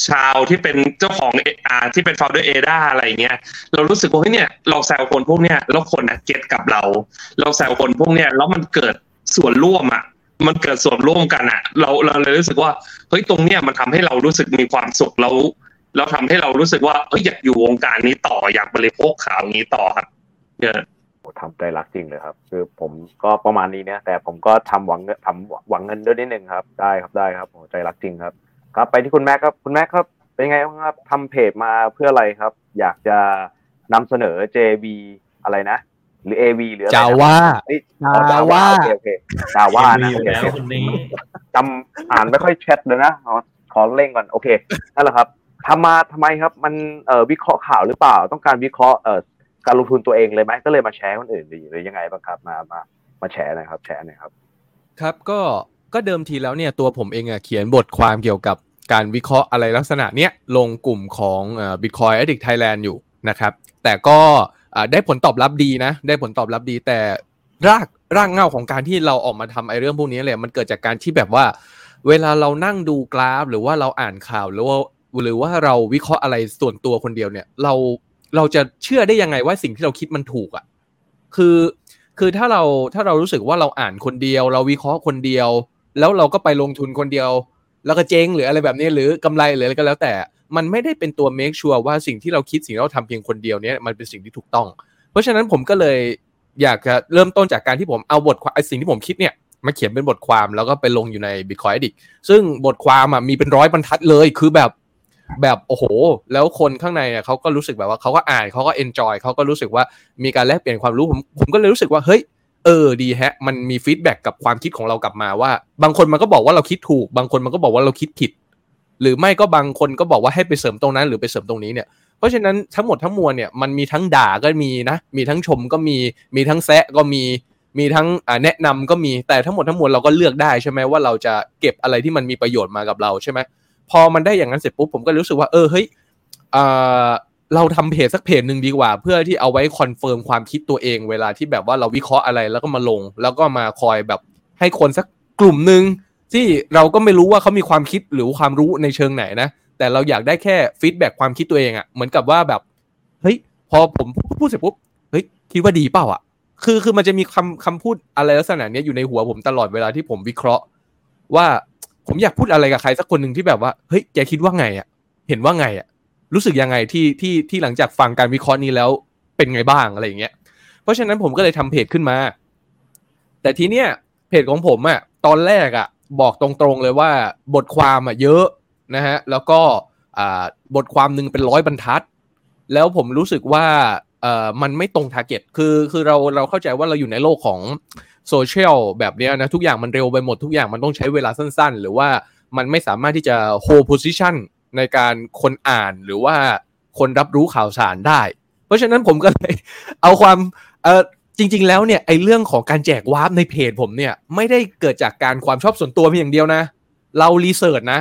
ชาวที่เป็นเจ้าของอ่าที่เป็น founder ADA อะไรเงี้ยเรารู้สึกว่าเฮ้ยเนี่ยเราแซะคนพวกเนี้ยแล้วคนอะ get กับเรา เราแซะคนพวกเนี้ยแล้วมันเกิดส่วนร่วมอะ มันเกิดส่วนร่วมกันอะเราเราเลยรู้สึกว่าเฮ้ยตรงเนี้ยมันทำให้เรารู้สึกมีความสุขแล้วเราทำให้เรารู้สึกว่าเฮ้ยอยากอยู่วงการนี้ต่ออยากบริโภคข่าวนี้ต่อครับเนี่ยทำใจรักจริงเลยครับ คือผมก็ประมาณนี้เนี่ยแต่ผมก็ทำหวังทำหวังเงินด้วยนิดนึงครับ ได้ครับได้ครับโอ้ใจรักจริงครับ ครับไปที่คุณแม็กครับคุณแม็กครับ เป็นไงครับทำเพจมาเพื่ออะไรครับ อยากจะนำเสนอ JV อะไรนะ หรือ AV หรืออะไรจาว่าจาว่าโอเคโอเคจาว่านะโอเคจำอ่านไม่ค่อยแชทเลยนะขอเร่งก่อนโอเคนั่นแหละครับทำมาทำไมครับ มันเอ่อวิเคราะห์ข่าวหรือเปล่า ต้องการวิเคราะห์เอ่อการลงทุนตัวเองเลยไหมก็เลยมาแชร์คนอื่นดีหรือยังไงบ้างครับมามามาแชร์นะครับ แชร์หน่อยครับ ครับก็ก็เดิมทีแล้วเนี่ยตัวผมเองอะเขียนบทความเกี่ยวกับการวิเคราะห์อะไรลักษณะเนี้ยลงกลุ่มของ Bitcoin Addict Thailand อยู่นะครับ แต่ก็ ได้ผลตอบรับดีนะ ได้ผลตอบรับดี แต่รากรากเงาของการที่เราออกมาทำไอ้เรื่องพวกนี้เลยมันเกิดจากการที่แบบว่า เวลาเรานั่งดูกราฟ หรือว่าเราอ่านข่าวหรือว่าหรือว่าเราวิเคราะห์อะไรส่วนตัวคนเดียวเนี่ย เราเราจะเชื่อได้ยังไงว่าสิ่งที่เราคิดมันถูกอะ คือคือถ้าเราถ้าเรารู้สึกว่าเราอ่านคนเดียว เราวิเคราะห์คนเดียว แล้วเราก็ไปลงทุนคนเดียว แล้วก็เจ๊งหรืออะไรแบบนี้หรือกำไรหรืออะไรก็แล้วแต่ มันไม่ได้เป็นตัว make sure ว่าสิ่งที่เราคิดสิ่งที่เราทำเพียงคนเดียวเนี้ยมันเป็นสิ่งที่ถูกต้อง เพราะฉะนั้นผมก็เลยอยากจะเริ่มต้นจากการที่ผมเอาบทความสิ่งที่ผมคิดเนี่ยมาเขียนเป็นบทความแล้วก็ไปลงอยู่ใน Bitcoin Addict ซึ่งบทความอะมีเป็นร้อยบรรทัดเลยคือแบบแบบโอ้โห แล้วคนข้างในเนี่ยเขาก็รู้สึกแบบว่าเขาก็อ่านเขาก็เอนจอยเขาก็รู้สึกว่ามีการแลกเปลี่ยนความรู้ผมผมก็เลยรู้สึกว่าเฮ้ยเออดีแฮะ มันมีฟีดแบ็กกับความคิดของเรากลับมาว่า บางคนมันก็บอกว่าเราคิดถูก บางคนมันก็บอกว่าเราคิดผิด หรือไม่ก็บางคนก็บอกว่าให้ไปเสริมตรงนั้น หรือไปเสริมตรงนี้เนี่ยเพราะฉะนั้นทั้งหมดทั้งมวลเนี่ยมันมีทั้งด่าก็มีนะมีทั้งชมก็มีมีทั้งแซะก็มีมีทั้งแนะนำก็มีแต่ทั้งหมดทั้งมวลเราก็เลือกได้ใช่ไหมว่าเราจะเก็บอะไรที่มันมีประโยชน์มากับเราใช่ไหมพอมันได้อย่างนั้นเสร็จปุ๊บผมก็รู้สึกว่าเออเฮ้ยเราทำเพจสักเพจหนึ่งดีกว่า เพื่อที่เอาไว้ confirm ความคิดตัวเอง เวลาที่แบบว่าเราวิเคราะห์อะไรแล้วก็มาลง แล้วก็มาคอยแบบให้คนสักกลุ่มหนึ่ง ที่เราก็ไม่รู้ว่าเขามีความคิดหรือความรู้ในเชิงไหนนะ แต่เราอยากได้แค่ฟีดแบ็ความคิดตัวเองอะ่ะเหมือนกับว่าแบบเฮ้ยพอผมพูดเสร็จปุ๊บเฮ้ยคิดว่าดีเปล่าอะ่ะ คือคือมันจะมีคำคำพูดอะไรลักษณะนี้อยู่ในหัวผมตลอดเวลาที่ผมวิเคราะห์ ว่าผมอยากพูดอะไรกับใครสักคนหนึ่งที่แบบว่าเฮ้ยแกคิดว่าไงอะ่ะ เห็นว่าไงอะ่ะ รู้สึกยังไงที่ที่ที่หลังจากฟังการวิเคราะห์นี้แล้วเป็นไงบ้างอะไรอย่างเงี้ยเพราะฉะนั้นผมก็เลยทำเพจขึ้นมา แต่ทีเนี้ยเพจของผมอะ่ะตอนแรกอะ่ะ บอกตรงๆเลยว่าบทความอะเยอะนะฮะแล้วก็บทความหนึ่งเป็นร้อยบรรทัด แล้วผมรู้สึกว่ามันไม่ตรง target คือคือเราเราเข้าใจว่าเราอยู่ในโลกของโซเชียลแบบนี้นะทุกอย่างมันเร็วไปหมดทุกอย่างมันต้องใช้เวลาสั้นๆ หรือว่ามันไม่สามารถที่จะ hold position ในการคนอ่านหรือว่าคนรับรู้ข่าวสารได้ เพราะฉะนั้นผมก็เลยเอาความเอ่อ จริง ๆ แล้วเนี่ยไอเรื่องของการแจกวาร์ปในเพจผมเนี่ย ไม่ได้เกิดจากการความชอบส่วนตัวเพียงอย่างเดียวนะ เรา research นะ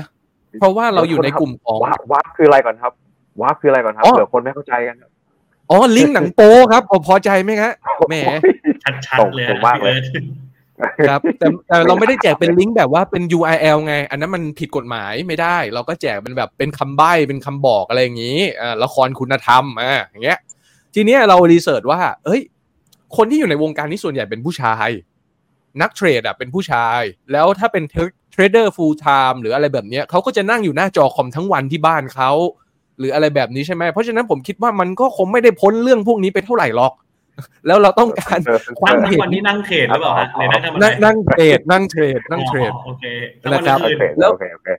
เพราะว่าเราอยู่ในกลุ่มของวาร์ปคืออะไรก่อนครับวาร์ปคืออะไรก่อนครับเผื่อคนไม่เข้าใจกันอ๋อลิงก์หนังโป๊ครับพอใจไหมครับแหมชัดๆเลยมากเลยครับแต่แต่เราไม่ได้แจกเป็นลิงก์แบบว่าเป็น URL ไง อันนั้นมันผิดกฎหมายไม่ได้ เราก็แจกเป็นแบบเป็นคำใบ้เป็นคำบอกอะไรอย่างนี้อ่าละครคุณธรรมอ่าอย่างเงี้ย ทีเนี้ยเรา research ว่า เอ้ย คนที่อยู่ในวงการนี้ส่วนใหญ่เป็นผู้ชาย นัก trade อะเป็นผู้ชาย แล้วถ้าเป็น trader full-time หรืออะไรแบบเนี้ยเขาก็จะนั่งอยู่หน้าจอคอมทั้งวันที่บ้านเขาหรืออะไรแบบนี้ใช่ไหมเพราะฉะนั้นผมคิดว่ามันก็คงไม่ได้พ้นเรื่องพวกนี้ไปเท่าไหร่หรอก แล้วเราต้องการความเห็นวันนี้นั่ง trade หรือเปล่าฮะนั่ง trade นั่ง trade นั่ง trade โอเคนะครับแล้ว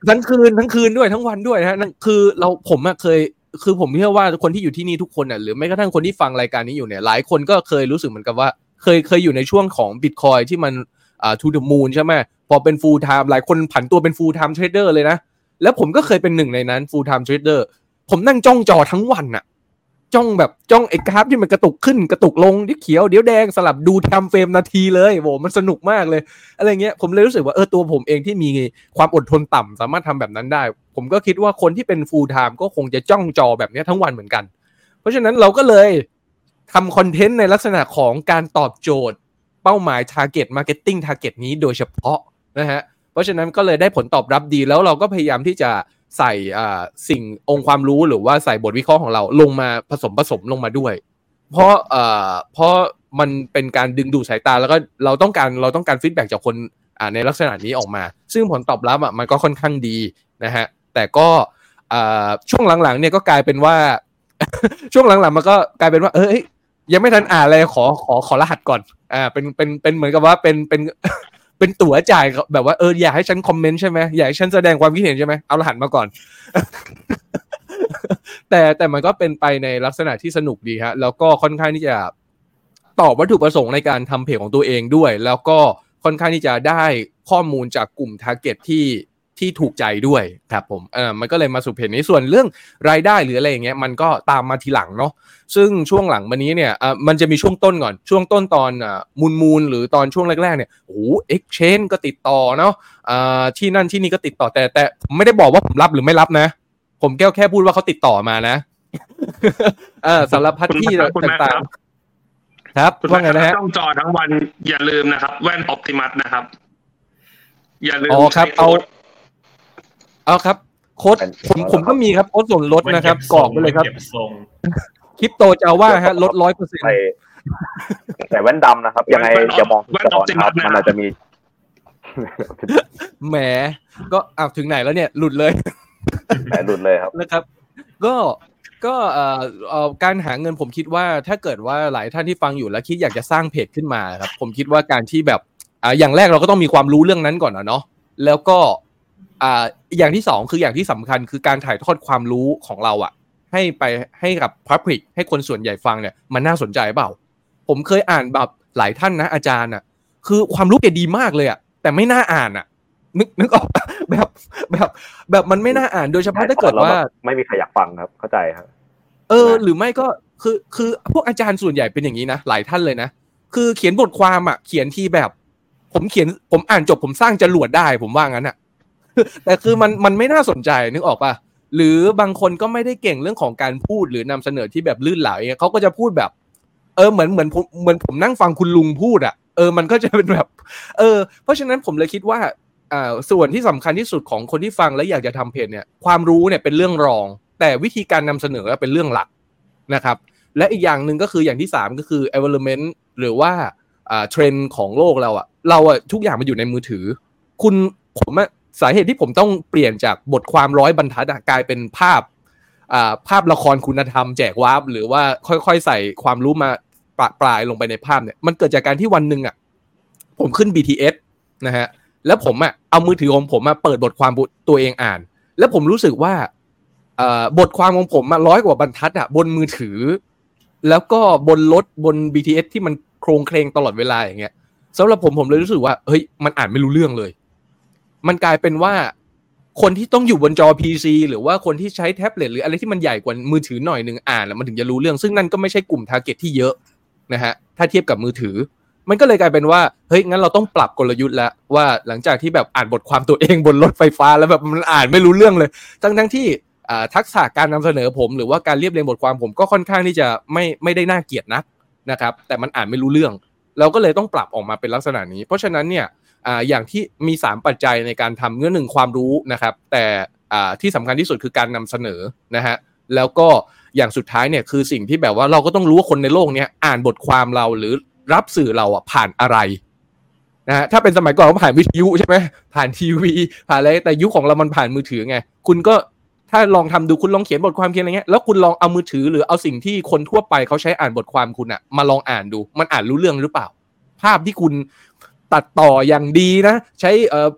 ทั้งคืนทั้งคืนด้วยทั้งวันด้วยนะนั่นคือเราผมเคย คือผมเชื่อว่าคนที่อยู่ที่นี่ทุกคนเนี่ยหรือแม้กระทั่งคนที่ฟังรายการนี้อยู่เนี่ยหลายคนก็เคยรู้สึกเหมือนกับว่า เคยเคยอยู่ในช่วงของบิตคอยน์ที่มันอ่า to the moon ใช่ไหมพอเป็น full-time หลายคนผันตัวเป็น full-time trader เลยนะ แล้วผมก็เคยเป็นหนึ่งในนั้น full-time trader ผมนั่งจ้องจอทั้งวันอะ จ้องแบบจ้องไอ้กราฟที่มันกระตุกขึ้นกระตุกลงเดี๋ยวเขียวเดี๋ยวแดงสลับดู time frame นาทีเลยโหมันสนุกมากเลยอะไรเงี้ยผมเลยรู้สึกว่าเออตัวผมเองที่มีความอดทนต่ำสามารถทำแบบนั้นได้ ผมก็คิดว่าคนที่เป็นฟูลไทม์ก็คงจะจ้องจอแบบนี้ทั้งวันเหมือนกัน เพราะฉะนั้นเราก็เลยทำคอนเทนต์ในลักษณะของการตอบโจทย์ เป้าหมาย Target Marketing Target นี้โดยเฉพาะนะฮะเพราะฉะนั้นก็เลยได้ผลตอบรับดีแล้วเราก็พยายามที่จะ ใส่สิ่งองค์ความรู้หรือว่าใส่บทวิเคราะห์ของเราลงมาผสมผสมลงมาด้วย เพราะเพราะมันเป็นการดึงดูดสายตาแล้วก็เราต้องการเราต้องการฟีดแบ็จากคนในลักษณะนี้ออกมา ซึ่งผลตอบรับอะมันก็ค่อนข้างดีนะฮะแต่ก็ช่วงหลังๆเนี่ยก็กลายเป็นว่า ช่วงหลังๆมันก็กลายเป็นว่า เอ้ยยังไม่ทันอ่านเลยขอขอขอรหัสก่อน อ่า เป็นเป็นเป็นเหมือนกับว่าเป็นเป็น เป็นตั๋วจ่ายแบบว่าเอออยากให้ฉันคอมเมนต์ใช่ไหมอยากให้ฉันแสดงความคิดเห็นใช่ไหมเอารหัสมาก่อน แต่แต่มันก็เป็นไปในลักษณะที่สนุกดีฮะ แล้วก็ค่อนข้างที่จะตอบวัตถุประสงค์ในการทำเพจของตัวเองด้วย แล้วก็ค่อนข้างที่จะได้ข้อมูลจากกลุ่มทาร์เก็ตที่ ที่ถูกใจด้วยครับผมเออมันก็เลยมาสู่เพจนี้ส่วนเรื่องรายได้หรืออะไรอย่างเงี้ยมันก็ตามมาทีหลังเนาะซึ่งช่วงหลังวันนี้เนี่ยอ่มันจะมีช่วงต้นก่อนช่วงต้นตอนอ่ามูลมูลหรือตอนช่วงแรกๆเนี่ยโอ้เอ็กชแนนก็ติดต่อเนาะอ่าที่นั่นที่นี่ก็ติดต่อแต่แต่ผมไม่ได้บอกว่าผมรับหรือไม่รับนะ ผมแค่แค่พูดว่าเขาติดต่อมานะเออสารพัดที่ต่างๆครับว่าไงนะฮะต้องจอทั้งวันอย่าลืมนะครับ แว่นออปติมัสนะครับ อย่าลืมอ๋อครับ เอาเอาครับ โค้ดผมผมก็มีครับโค้ดส่วนลดนะครับกรอกไปเลยครับคริปโตจะเอาว่าฮะลดร้อยเปอร์เซ็นต์แต่แว่นดำนะครับ ยังไงจะมองจอนะครับมันอาจจะมีแหม ก็อ้าวถึงไหนแล้วเนี่ยหลุดเลยแหมหลุดเลยครับนะครับ ก็ก็เอ่อการหาเงินผมคิดว่าถ้าเกิดว่าหลายท่านที่ฟังอยู่แล้วคิดอยากจะสร้างเพจขึ้นมาครับ ผมคิดว่าการที่แบบอ่าอย่างแรกเราก็ต้องมีความรู้เรื่องนั้นก่อนนะเนาะแล้วก็ อ่าอย่างที่สองคืออย่างที่สำคัญคือการถ่ายทอดความรู้ของเราอะให้ไปให้กับพับลิกให้คนส่วนใหญ่ฟังเนี่ยมันน่าสนใจเปล่า ผมเคยอ่านแบบหลายท่านนะอาจารย์อะคือความรู้แกดีมากเลยอะแต่ไม่น่าอ่านอะนึกนึกออกแบบแบบแบบมันไม่น่าอ่านโดยเฉพาะถ้าเกิดว่า ไม่มีใครอยากฟังครับเข้าใจครับเออ หรือไม่ก็คือคือพวกอาจารย์ส่วนใหญ่เป็นอย่างนี้นะหลายท่านเลยนะคือเขียนบทความอะ เขียนที่แบบ ผมเขียนผมอ่านจบผมสร้างจรวดได้ ผมว่างั้นอะ แต่คือมันมันไม่น่าสนใจนึกออกป่ะหรือบางคนก็ไม่ได้เก่งเรื่องของการพูดหรือนำเสนอที่แบบลื่นไหลเขาก็จะพูดแบบ เออเหมือนเหมือนผมเหมือนผมนั่งฟังคุณลุงพูดอะเออมันก็จะเป็นแบบ เออ เพราะฉะนั้นผมเลยคิดว่าอ่าส่วนที่สำคัญที่สุดของคนที่ฟังแล้วอยากจะทำเพจเนี่ย ความรู้เนี่ยเป็นเรื่องรอง แต่วิธีการนำเสนอเป็นเรื่องหลักนะครับ และอีกอย่างหนึ่งก็คืออย่างที่3ก็คือ environment หรือว่าอ่าเทรนด์ของโลกเราอะเราอะทุกอย่างมันอยู่ในมือถือ คุณผมอะ สาเหตุที่ผมต้องเปลี่ยนจากบทความร้อยบรรทัดกลายเป็นภาพภาพละครคุณธรรมแจกวาร์ปหรือว่าค่อยๆ ใส่ความรู้มาปปลายลงไปในภาพเนี่ยมันเกิดจากการที่วันหนึ่งอะผมขึ้น BTS นะฮะแล้วผมอะเอามือถือของผมมาเปิดบทความตัวเองอ่าน แล้วผมรู้สึกว่าบทความของผมมาร้อยกว่าบรรทัดอะบนมือถือ แล้วก็บนรถบน BTS ที่มันโครงเคลงตลอดเวลาอย่างเงี้ยสำหรับผมผมเลยรู้สึกว่าเฮ้ยมันอ่านไม่รู้เรื่องเลย มันกลายเป็นว่าคนที่ต้องอยู่บนจอ PC หรือว่าคนที่ใช้แท็บเล็ตหรืออะไรที่มันใหญ่กว่ามือถือหน่อยหนึ่งอ่านแล้วมันถึงจะรู้เรื่อง ซึ่งนั่นก็ไม่ใช่กลุ่ม target ที่เยอะนะฮะถ้าเทียบกับมือถือ มันก็เลยกลายเป็นว่าเฮ้ยงั้นเราต้องปรับกลยุทธ์แล้วว่าหลังจากที่แบบอ่านบทความตัวเองบนรถไฟฟ้าแล้วแบบมันอ่านไม่รู้เรื่องเลย ทั้งทั้งที่ทักษะการนำเสนอผม หรือว่าการเรียบเรียงบทความผมก็ค่อนข้างที่จะไม่ไม่ได้น่าเกียดนักนะครับ แต่มันอ่านไม่รู้เรื่อง เราก็เลยต้องปรับออกมาเป็นลักษณะนี้ เพราะฉะนั้นเนี่ย อย่างที่มี 3 ปัจจัยในการทำเงื่อนหนึ่งความรู้นะครับ แต่ที่สำคัญที่สุดคือการนำเสนอนะฮะแล้วก็อย่างสุดท้ายเนี่ยคือสิ่งที่แบบว่าเราก็ต้องรู้ว่าคนในโลกเนี้ยอ่านบทความเราหรือรับสื่อเราอะผ่านอะไรนะฮะถ้าเป็นสมัยก่อนก็ผ่านวิทยุใช่ไหมผ่านทีวี ผ่านอะไรแต่ยุคของเรามันผ่านมือถือไง คุณก็ถ้าลองทำดูคุณลองเขียนบทความเขียนอะไรเงี้ยแล้วคุณลองเอามือถือหรือเอาสิ่งที่คนทั่วไปเขาใช้อ่านบทความคุณอะมาลองอ่านดู มันอ่านรู้เรื่องหรือเปล่า ภาพที่คุณ ตัดต่ออย่างดีนะ ใช้เอ่อ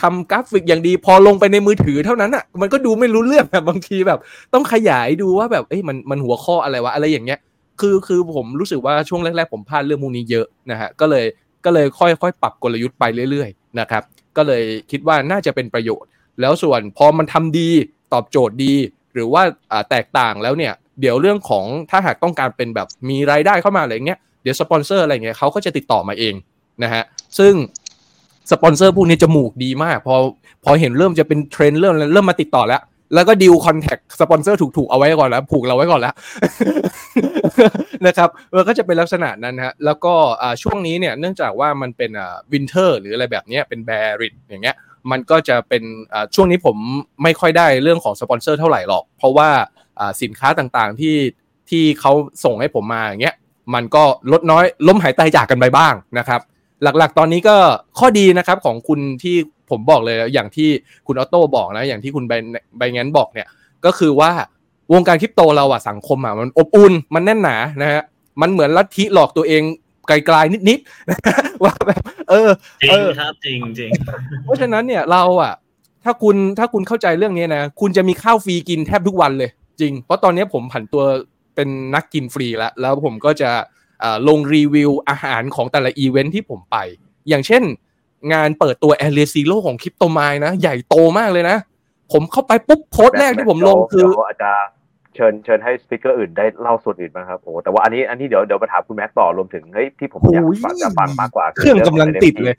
ทำกราฟิกอย่างดีพอลงไปในมือถือเท่านั้นอะ มันก็ดูไม่รู้เรื่องแบบบางทีแบบ ต้องขยายดูว่าแบบเอ้ยมันมันหัวข้ออะไรวะอะไรอย่างเงี้ย คือคือผมรู้สึกว่าช่วงแรกๆผมพลาดเรื่องพวกนี้เยอะนะฮะก็เลยก็เลยค่อยๆปรับกลยุทธ์ไปเรื่อยๆนะครับก็เลยคิดว่าน่าจะเป็นประโยชน์ แล้วส่วนพอมันทำดีตอบโจทย์ดี หรือว่าแตกต่างแล้วเนี่ย เดี๋ยวเรื่องของถ้าหากต้องการเป็นแบบมีรายได้เข้ามาอะไรเงี้ยเดี๋ยวสปอนเซอร์อะไรเงี้ยเขาก็จะติดต่อมาเอง นะฮะซึ่งสปอนเซอร์พวกนี้จมูกดีมาก พอพอเห็นเริ่มจะเป็นเทรนด์เริ่มเริ่มมาติดต่อแล้ว แล้วก็ deal contract สปอนเซอร์ถูกๆเอาไว้ก่อนแล้ว ผูกเราไว้ก่อนแล้วนะครับมันก็จะเป็นลักษณะนั้นฮะแล้วก็ช่วงนี้เนี่ยเนื่องจากว่ามันเป็น winter หรืออะไรแบบนี้เป็น bearish อย่างเงี้ยมันก็จะเป็นช่วงนี้ผมไม่ค่อยได้เรื่องของสปอนเซอร์เท่าไหร่หรอก เพราะว่าสินค้าต่างๆที่ที่เขาส่งให้ผมมาอย่างเงี้ยมันก็ลดน้อยล้มหายตายจากกันไปบ้างนะครับ หลักๆ ตอนนี้ก็ข้อดีนะครับของคุณที่ผมบอกเลยอย่างที่คุณออโต้บอกนะอย่างที่คุณใบงั้นบอกเนี่ยก็คือว่าวงการคริปโตเราอะสังคมอะมันอบอุ่นมันแน่นหนานะฮะมันเหมือนลัทธิหลอกตัวเองไกลๆนิดๆว่าแบบเออจริงครับจริงจริงเพราะฉะนั้นเนี่ยเราอะถ้าคุณถ้าคุณเข้าใจเรื่องนี้นะคุณจะมีข้าวฟรีกินแทบทุกวันเลย จริง เพราะตอนนี้ผมผันตัวเป็นนักกินฟรีแล้วแล้วผมก็จะ ลงรีวิวอาหารของแต่ละอีเวนท์ที่ผมไป อย่างเช่น งานเปิดตัวแอเรียซีโร่ของคริปโตไมนะ ใหญ่โตมากเลยนะ ผมเข้าไปปุ๊บโพสต์แรกที่ผมลงคืออาจารย์เชิญเชิญให้สปิเกอร์อื่นได้เล่าส่วนอื่นบ้างครับโอ้แต่ว่าอันนี้อันนี้เดี๋ยวเดี๋ยวมาถามคุณแม็กต่อรวมถึงเฮ้ยที่ผมอยากฟังจะฟังมากกว่าเครื่องกำลังติดเลย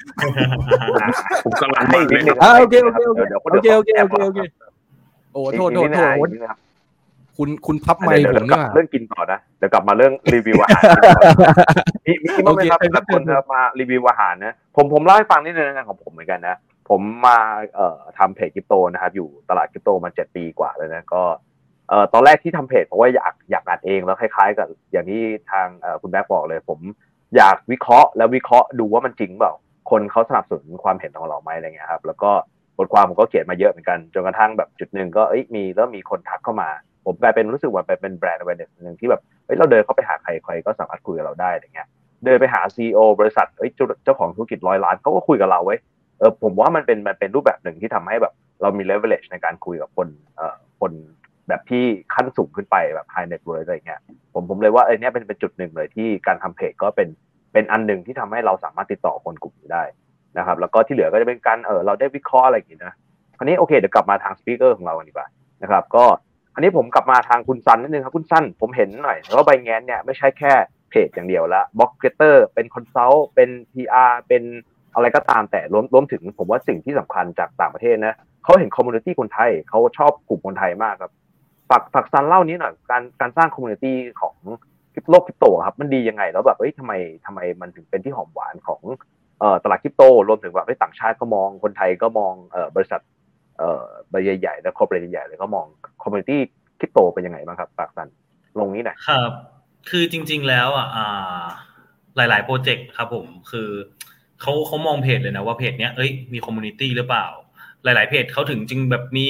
ผมกำลังให้นิดนึงโอเคโอเคโอเคโอเคโอเคโอเคโอเคโอ้โทษโทษโทษ คุณคุณพับไมค์ผมเนี่ยเรื่องกินต่อนะเดี๋ยวกลับมาเรื่องรีวิวอาหารมีมีมั้งไหมครับถ้าคนมารีวิวอาหารนะผมผมเล่าให้ฟังนิดนึงงานของผมเหมือนกันนะผมมาเอ่อทำเพจคริปโตนะครับอยู่ตลาดคริปโตมาเจ็ดปีกว่าเลยนะก็เอ่อตอนแรกที่ทำเพจเพราะว่าอยากอยากอัดเองแล้วคล้ายๆ กับอย่างที่ทางเอ่อคุณแบ๊กบอกเลย ผมอยากวิเคราะห์แล้ววิเคราะห์ดูว่ามันจริงเปล่าคนเขาสนับสนุนความเห็นของเราไหมอะไรเงี้ยครับแล้วก็บทความผมก็เขียนมาเยอะเหมือนกันจนกระทั่งแบบจุดหนึ่งก็เอ้ยมีแล้วมีคนทักเข้ามา ผมกลายเป็นรู้สึกว่าเป็นแบรนด์ awareness หนึ่งที่แบบเฮ้ยเราเดินเข้าไปหาใครใครก็สามารถคุยกับเราได้อย่างเงี้ยเดินไปหาซีอบริษัทเฮ้ยเจ้าของธุรกิจร้อยล้านเขาก็คุยกับเราไว้เออผมว่ามันเป็นมันเป็นรูปแบบหนึ่งที่ทำให้แบบเรามี leverage ในการคุยกับคนเอ่อคนแบบที่ขั้นสูงขึ้นไปแบบ high net worth อะไรเงี้ยผมผมเลยว่าเออเนี้ยเป็นเป็นจุดหนึ่งเลยที่การทำเพจก็เป็นเป็นอันหนึ่งที่ทำให้เราสามารถติดต่อคนกลุ่มนี้ได้นะครับ แล้วก็ที่เหลือก็จะเป็นการเออเราได้วิเคราะห์อะไรอย่างนี้นะคราวนี้โอเคเดี๋ยวกลับมาทาง speaker ของเราดีกว่านะครับ ก็ อันนี้ผมกลับมาทางคุณซันนิดนึงครับคุณซันผมเห็นหน่อยว่าไบแงนเนี่ยไม่ใช่แค่เพจอย่างเดียวละบล็อกเกเตอร์เป็น consult เป็น PR เป็นอะไรก็ตามแต่รวมรวมถึงผมว่าสิ่งที่สำคัญจากต่างประเทศนะเขาเห็น community คนไทยเขาชอบกลุ่มคนไทยมากครับฝากฝากซันเล่านี้หน่อยการการสร้าง community ของคริปโลกคริปโตครับมันดียังไงแล้วแบบเฮ้ยทำไมทำไมมันถึงเป็นที่หอมหวานของเอ่อตลาดคริปโตรวมถึงแบบให้ต่างชาติก็มองคนไทยก็มองเอ่อบริษัท เอ่อบริษัทใหญ่และ corporate ใหญ่เลยก็มอง community คริปโตเป็นยังไงบ้างครับฝากซันลงนี้หน่อยครับ คือจริง ๆ แล้วอะหลายๆโปรเจกต์ครับผมคือเขาเขามองเพจเลยนะว่าเพจเนี้ยเอ้ยมี community หรือเปล่า หลาย ๆ เพจเขาถึงจึงแบบมี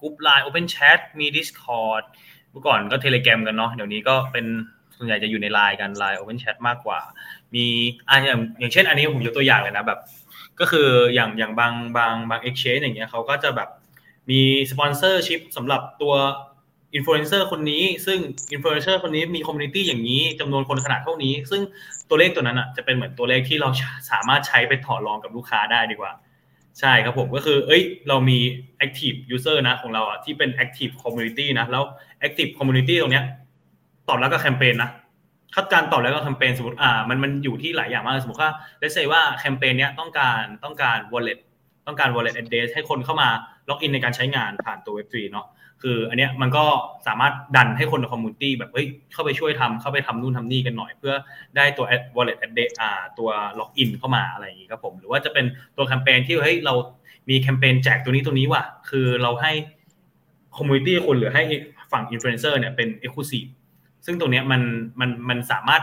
กลุ่ม LINE OpenChat มี Discord เมื่อก่อนก็เทเลแกรมกันเนาะเดี๋ยวนี้ก็เป็นส่วนใหญ่จะอยู่ในไลน์กัน LINE OpenChat มากกว่า มีอ่าอย่างอย่างเช่น อันนี้ผมยกตัวอย่างเลยนะแบบ ก็คืออย่างอย่างบางบางบางเอ็กชแนนอย่างเงี้ยเขาก็จะแบบมี sponsorship สำหรับตัวอินฟลูเอนเซอร์คนนี้ ซึ่งอินฟลูเอนเซอร์คนนี้มี community อย่างนี้จำนวนคนขนาดเท่านี้ ซึ่งตัวเลขตัวนั้นอะจะเป็นเหมือนตัวเลขที่เราสามารถใช้ไปต่อรองกับลูกค้าได้ดีกว่า ใช่ครับผมก็คือ เอ้ย เรามี active user นะของเราอะที่เป็น active community นะ แล้ว active community ตรงเนี้ยตอบรับกับแคมเปญนะ คือการตอบรับกับแคมเปญสมมติอ่ามันมันอยู่ที่หลายอย่างมากสมมติว่า let's say ว่าแคมเปญเนี้ยต้องการต้องการ wallet ต้องการ wallet address ให้คนเข้ามา login ในการใช้งานผ่านตัว Web3 เนาะคืออันเนี้ยมันก็สามารถดันให้คนใน community แบบเฮ้ยเข้าไปช่วยทำเข้าไปทำนู่นทำนี่กันหน่อยเพื่อได้ตัว wallet address อ่าตัว login เข้ามาอะไรอย่างงี้ครับผมหรือว่าจะเป็นตัวแคมเปญที่เฮ้ยเรามีแคมเปญแจกตัวนี้ตัวนี้ว่ะคือเราให้ community คนหรือให้ฝั่งอินฟลูเอนเซอร์เนี่ยเป็น act ซึ่งตรงนี้มันมันมันสามารถ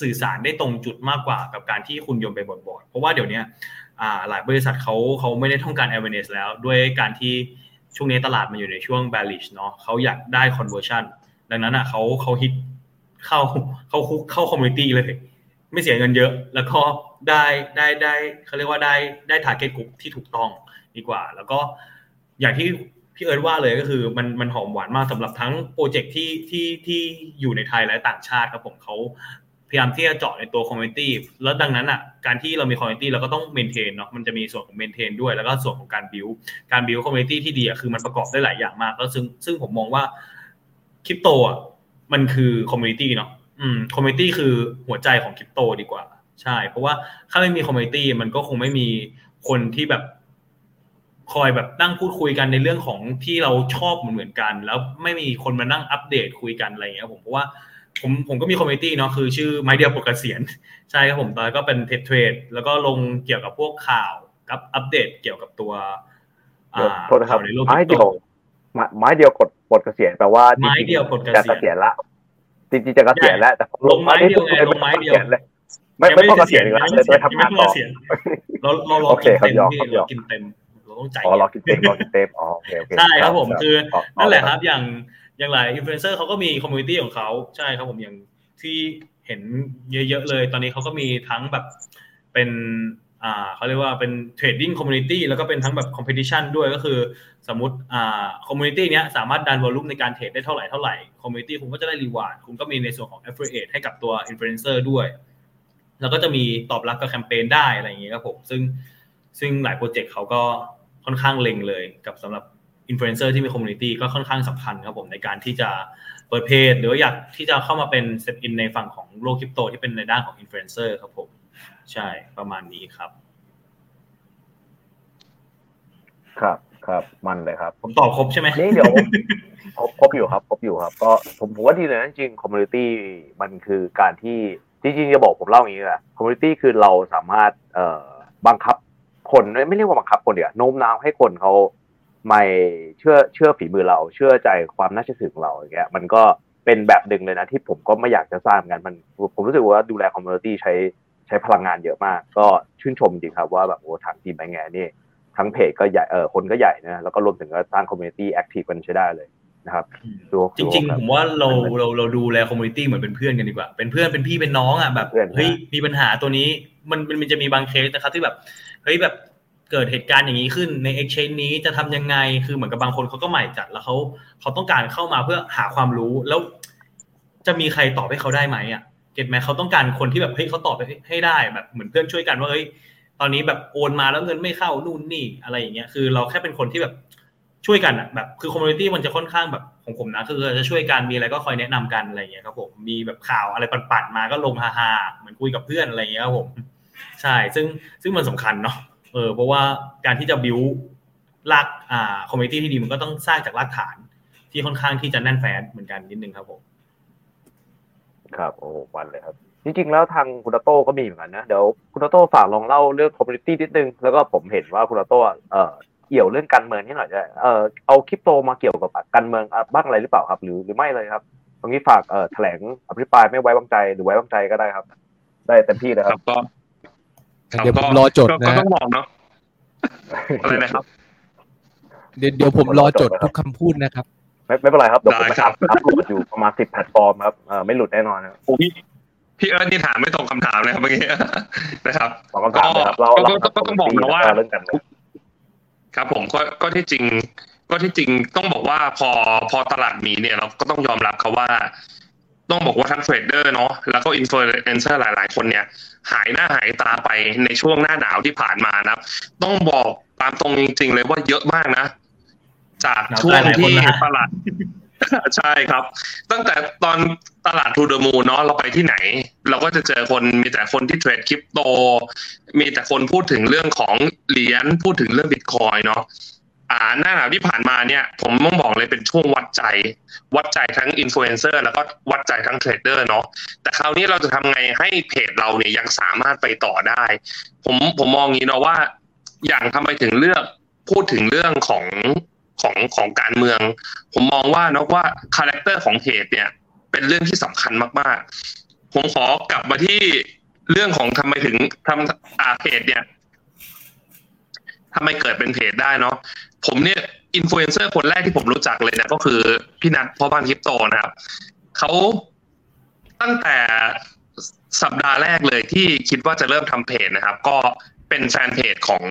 สื่อสารได้ตรงจุดมากกว่ากับการที่คุณโยนไปบอร์ดเพราะว่าเดี๋ยวนี้หลายบริษัทเขาเขาไม่ได้ต้องการ awareness แล้ว ด้วยการที่ช่วงนี้ตลาดมันอยู่ในช่วง bearish เนาะเขาอยากได้ conversion ดังนั้นอะเขาเขาฮิตเข้าเข้ากลุ่มเข้า community เลย ไม่เสียเงินเยอะ แล้วก็ได้ได้ได้เขาเรียกว่าได้ได้ target group ที่ถูกต้องดีกว่า แล้วก็อย่างที่ พี่เอิร์ดว่าเลยก็คือมันมันหอมหวานมากสำหรับทั้งโปรเจกต์ที่ที่ที่อยู่ในไทยและต่างชาติครับผมเขาพยายามที่จะเจาะในตัว community แล้วดังนั้นอะการที่เรามี community เราก็ต้อง maintain เนาะมันจะมีส่วนของ maintain ด้วยแล้วก็ส่วนของการ build การ build community ที่ดีอะคือมันประกอบได้หลายอย่างมาก แล้วซึ่งซึ่งผมมองว่าคริปโตอะมันคือ community เนาะอืม community คือหัวใจของคริปโตดีกว่า ใช่ เพราะว่าถ้าไม่มี community มันก็คงไม่มีคนที่แบบ คอยแบบนั่งพูดคุยกันในเรื่องของที่เราชอบเหมือนเหมือนกัน แล้วไม่มีคนมานั่งอัปเดตคุยกันอะไรอย่างเงี้ยผมเพราะว่าผมผมก็มี community เนาะคือชื่อไม้เดียวกดเกษียณใช่ครับผมตอนก็เป็นเทรดเทรดแล้วก็ลงเกี่ยวกับพวกข่าวกับอัปเดตเกี่ยวกับตัวอ่าโทษนะครับไม้เดียวไม้เดียวกดกดเกษียณแปลว่าไม้เดียวกดเกษียณละจริงๆจะเกษียณแล้วแต่ลงไม้เดียวไงลงไม้เดียวเลยไม่ไม่ต้องเกษียณเลยเลยไปทำงานต่อเราเรารอกินเต็มที่เรากินเต็มเรา ต้องจ่ายอ๋อรอกินเต็มรอกินเต็มอ๋อโอเคโอเคใช่ครับผมคือนั่นแหละครับอย่างอย่างหลายอินฟลูเอนเซอร์เขาก็มี community ของเขาใช่ครับผมอย่างที่เห็นเยอะๆเลย ตอนนี้เขาก็มีทั้งแบบเป็นอ่าเขาเรียกว่าเป็น trading community แล้วก็เป็นทั้งแบบ competition ด้วยก็คือสมมติอ่า community เนี้ยสามารถดัน volume ในการเทรดได้เท่าไหร่เท่าไหร่ community คุณก็จะได้ reward คุณก็มีในส่วนของ affiliate ให้กับตัวอินฟลูเอนเซอร์ด้วย แล้วก็จะมีตอบรับกับแคมเปญได้อะไรอย่างเงี้ยครับผมซึ่งซึ่งหลายโปรเจกต์เขาก็ ค่อนข้างเล็งเลยกับสำหรับอินฟลูเอนเซอร์ที่มี community ก็ค่อนข้างสำคัญครับผมในการที่จะเปิดเพจหรือว่าอยากที่จะเข้ามาเป็นเซตอินในฝั่งของโลกคริปโตที่เป็นในด้านของอินฟลูเอนเซอร์ครับผมใช่ประมาณนี้ครับ ครับครับมันเลยครับ ผมตอบครบใช่ไหมนี่เดี๋ยวครบครบอยู่ครับครบอยู่ครับ ก็ผมผมว่าดีเลยนะจริง community มันคือการที่จริงๆจะบอกผมเล่าอย่างนี้แหละ community คือเราสามารถเอ่อบังคับ คนไม่เรียกว่าบังคับคนเดียวโน้มน้าวให้คนเขาไม่เชื่อเชื่อฝีมือเรา เชื่อใจความน่าเชื่อถือของเราอย่างเงี้ยมันก็เป็นแบบหนึ่งเลยนะที่ผมก็ไม่อยากจะสร้างกันมันผมรู้สึกว่าดูแล community ใช้ใช้พลังงานเยอะมาก ก็ชื่นชมจริงครับว่าแบบโอ้ทางทีมแบงแงนี่ทั้งเพจก็ใหญ่เออคนก็ใหญ่นะแล้วก็รวมถึงก็สร้าง community active กันใช้ได้เลย นะครับจริงๆผมว่าเราเราเราดูแล community เหมือนเป็นเพื่อนกันดีกว่า เป็นเพื่อนเป็นพี่เป็นน้องอะแบบเฮ้ยมีปัญหาตัวนี้มันมันจะมีบางเคสนะครับที่แบบเฮ้ยแบบเกิดเหตุการณ์อย่างนี้ขึ้นใน Exchange นี้จะทำยังไงคือเหมือนกับบางคนเขาก็ใหม่จัดแล้วเขาเขาต้องการเข้ามาเพื่อหาความรู้แล้ว จะมีใครตอบให้เขาได้ไหมอะ get ไหมเขาต้องการคนที่แบบเฮ้ยเขาตอบให้ได้แบบเหมือนเพื่อนช่วยกันว่าเฮ้ยตอนนี้แบบโอนมาแล้วเงินไม่เข้านู่นนี่อะไรอย่างเงี้ยคือเราแค่เป็นคนที่แบบ ช่วยกันอะแบบคือ community มันจะค่อนข้างแบบของผมนะคือจะช่วยกันมีอะไรก็คอยแนะนำกันอะไรเงี้ยครับผมมีแบบข่าวอะไรปั่นๆมาก็ลงฮาๆเหมือนคุยกับเพื่อนอะไรเงี้ยครับผม ใช่ ซึ่งซึ่งมันสำคัญเนาะเออเพราะว่าการที่จะ build รากอ่า community ที่ดีมันก็ต้องสร้างจากรากฐาน ที่ค่อนข้างที่จะแน่นแฟ้นเหมือนกันนิดนึงครับผม ครับโอ้วันเลยครับจริงๆแล้วทางคุณโต้ก็มีเหมือนกันนะเดี๋ยวคุณโต้ฝากลองเล่าเรื่อง community นิดนึงแล้วก็ผมเห็นว่าคุณโต้เอ่อ เกี่ยวเรื่องการเมืองนี่หน่อยจะเอ่อเอาคริปโตมาเกี่ยวกับการเมืองบ้างอะไรหรือเปล่าครับ หรือหรือไม่เลยครับตรงนี้ฝากเอ่อแถลงอภิปรายไม่ไว้วางใจหรือไว้วางใจก็ได้ครับ ได้เต็มที่เลยครับก็เดี๋ยวผมรอจดนะก็ต้องบอกเนาะอะไรนะครับ เดี๋ยวเดี๋ยวผมรอจดทุกคำพูดนะครับ ไม่ไม่เป็นไรครับเดี๋ยวผม up upload อยู่ประมาณสิบแพลตฟอร์มครับเออไม่หลุดแน่นอนครับพี่พี่เอิร์ธนี่ถามไม่ตรงคำถามเลยครับเมื่อกี้นะครับก็เราก็ต้องบอกนะว่า ครับผมก็ก็ที่จริง ก็ที่จริงต้องบอกว่าพอพอตลาดหมีเนี่ยเราก็ต้องยอมรับครับว่า ต้องบอกว่าทั้งเทรดเดอร์เนาะแล้วก็อินฟลูเอนเซอร์หลาย ๆ คนเนี่ย หายหน้าหายตาไปในช่วงหน้าหนาวที่ผ่านมานะครับต้องบอกตามตรงจริง ๆ เลยว่าเยอะมากนะ จากช่วงที่ตลาดใช่ครับ ตั้งแต่ตอน ตลาดทูเดอร์มูเนาะเราไปที่ไหน เราก็จะเจอคนมีแต่คนที่เทรดคริปโต มีแต่คนพูดถึงเรื่องของเหรียญพูดถึงเรื่องบิตคอยน์เนาะอ่าหน้าหนาวที่ผ่านมาเนี่ยผมต้องบอกเลยเป็นช่วงวัดใจ วัดใจทั้งอินฟลูเอนเซอร์แล้วก็วัดใจทั้งเทรดเดอร์เนาะแต่คราวนี้เราจะทำไงให้เพจเราเนี่ยยังสามารถไปต่อได้ ผมผมมองงี้เนาะว่า อย่างทำไมถึงเลือกพูดถึงเรื่องของของของการเมือง ผมมองว่านะว่า character ของเพจเนี่ย เป็นเรื่องที่สำคัญมากๆ ผมขอกลับมาที่เรื่องของทำไมถึงทำอาเพจเนี่ยทำไมเกิดเป็นเพจได้เนาะผมเนี่ยอินฟลูเอนเซอร์คนแรกที่ผมรู้จักเลยนะก็คือพี่นัทพ่อบ้านคริปโตนะครับเขาตั้งแต่สัปดาห์แรกเลยที่คิดว่าจะเริ่มทำเพจนะครับ ก็เป็นแฟนเพจของ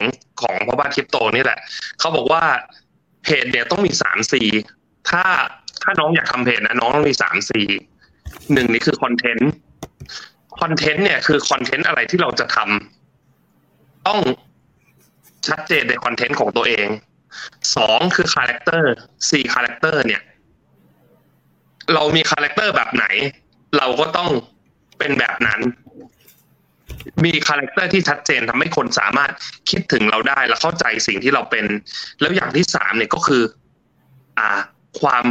ของพ่อบ้านคริปโตนี่แหละเขาบอกว่าเพจเนี่ยต้องมีสาม C ถ้า ถ้าน้องอยากทำเพจนะน้องต้องมีสาม C หนึ่งนี่คือ content content เนี่ยคือ content อะไรที่เราจะทำต้องชัดเจนใน content ของตัวเองสองคือ character C character เนี่ย เรามี character แบบไหน เราก็ต้องเป็นแบบนั้น มี character ที่ชัดเจนทำให้คนสามารถคิดถึงเราได้และเข้าใจสิ่งที่เราเป็น แล้วอย่างที่สามเนี่ยก็คือ อ่า ความ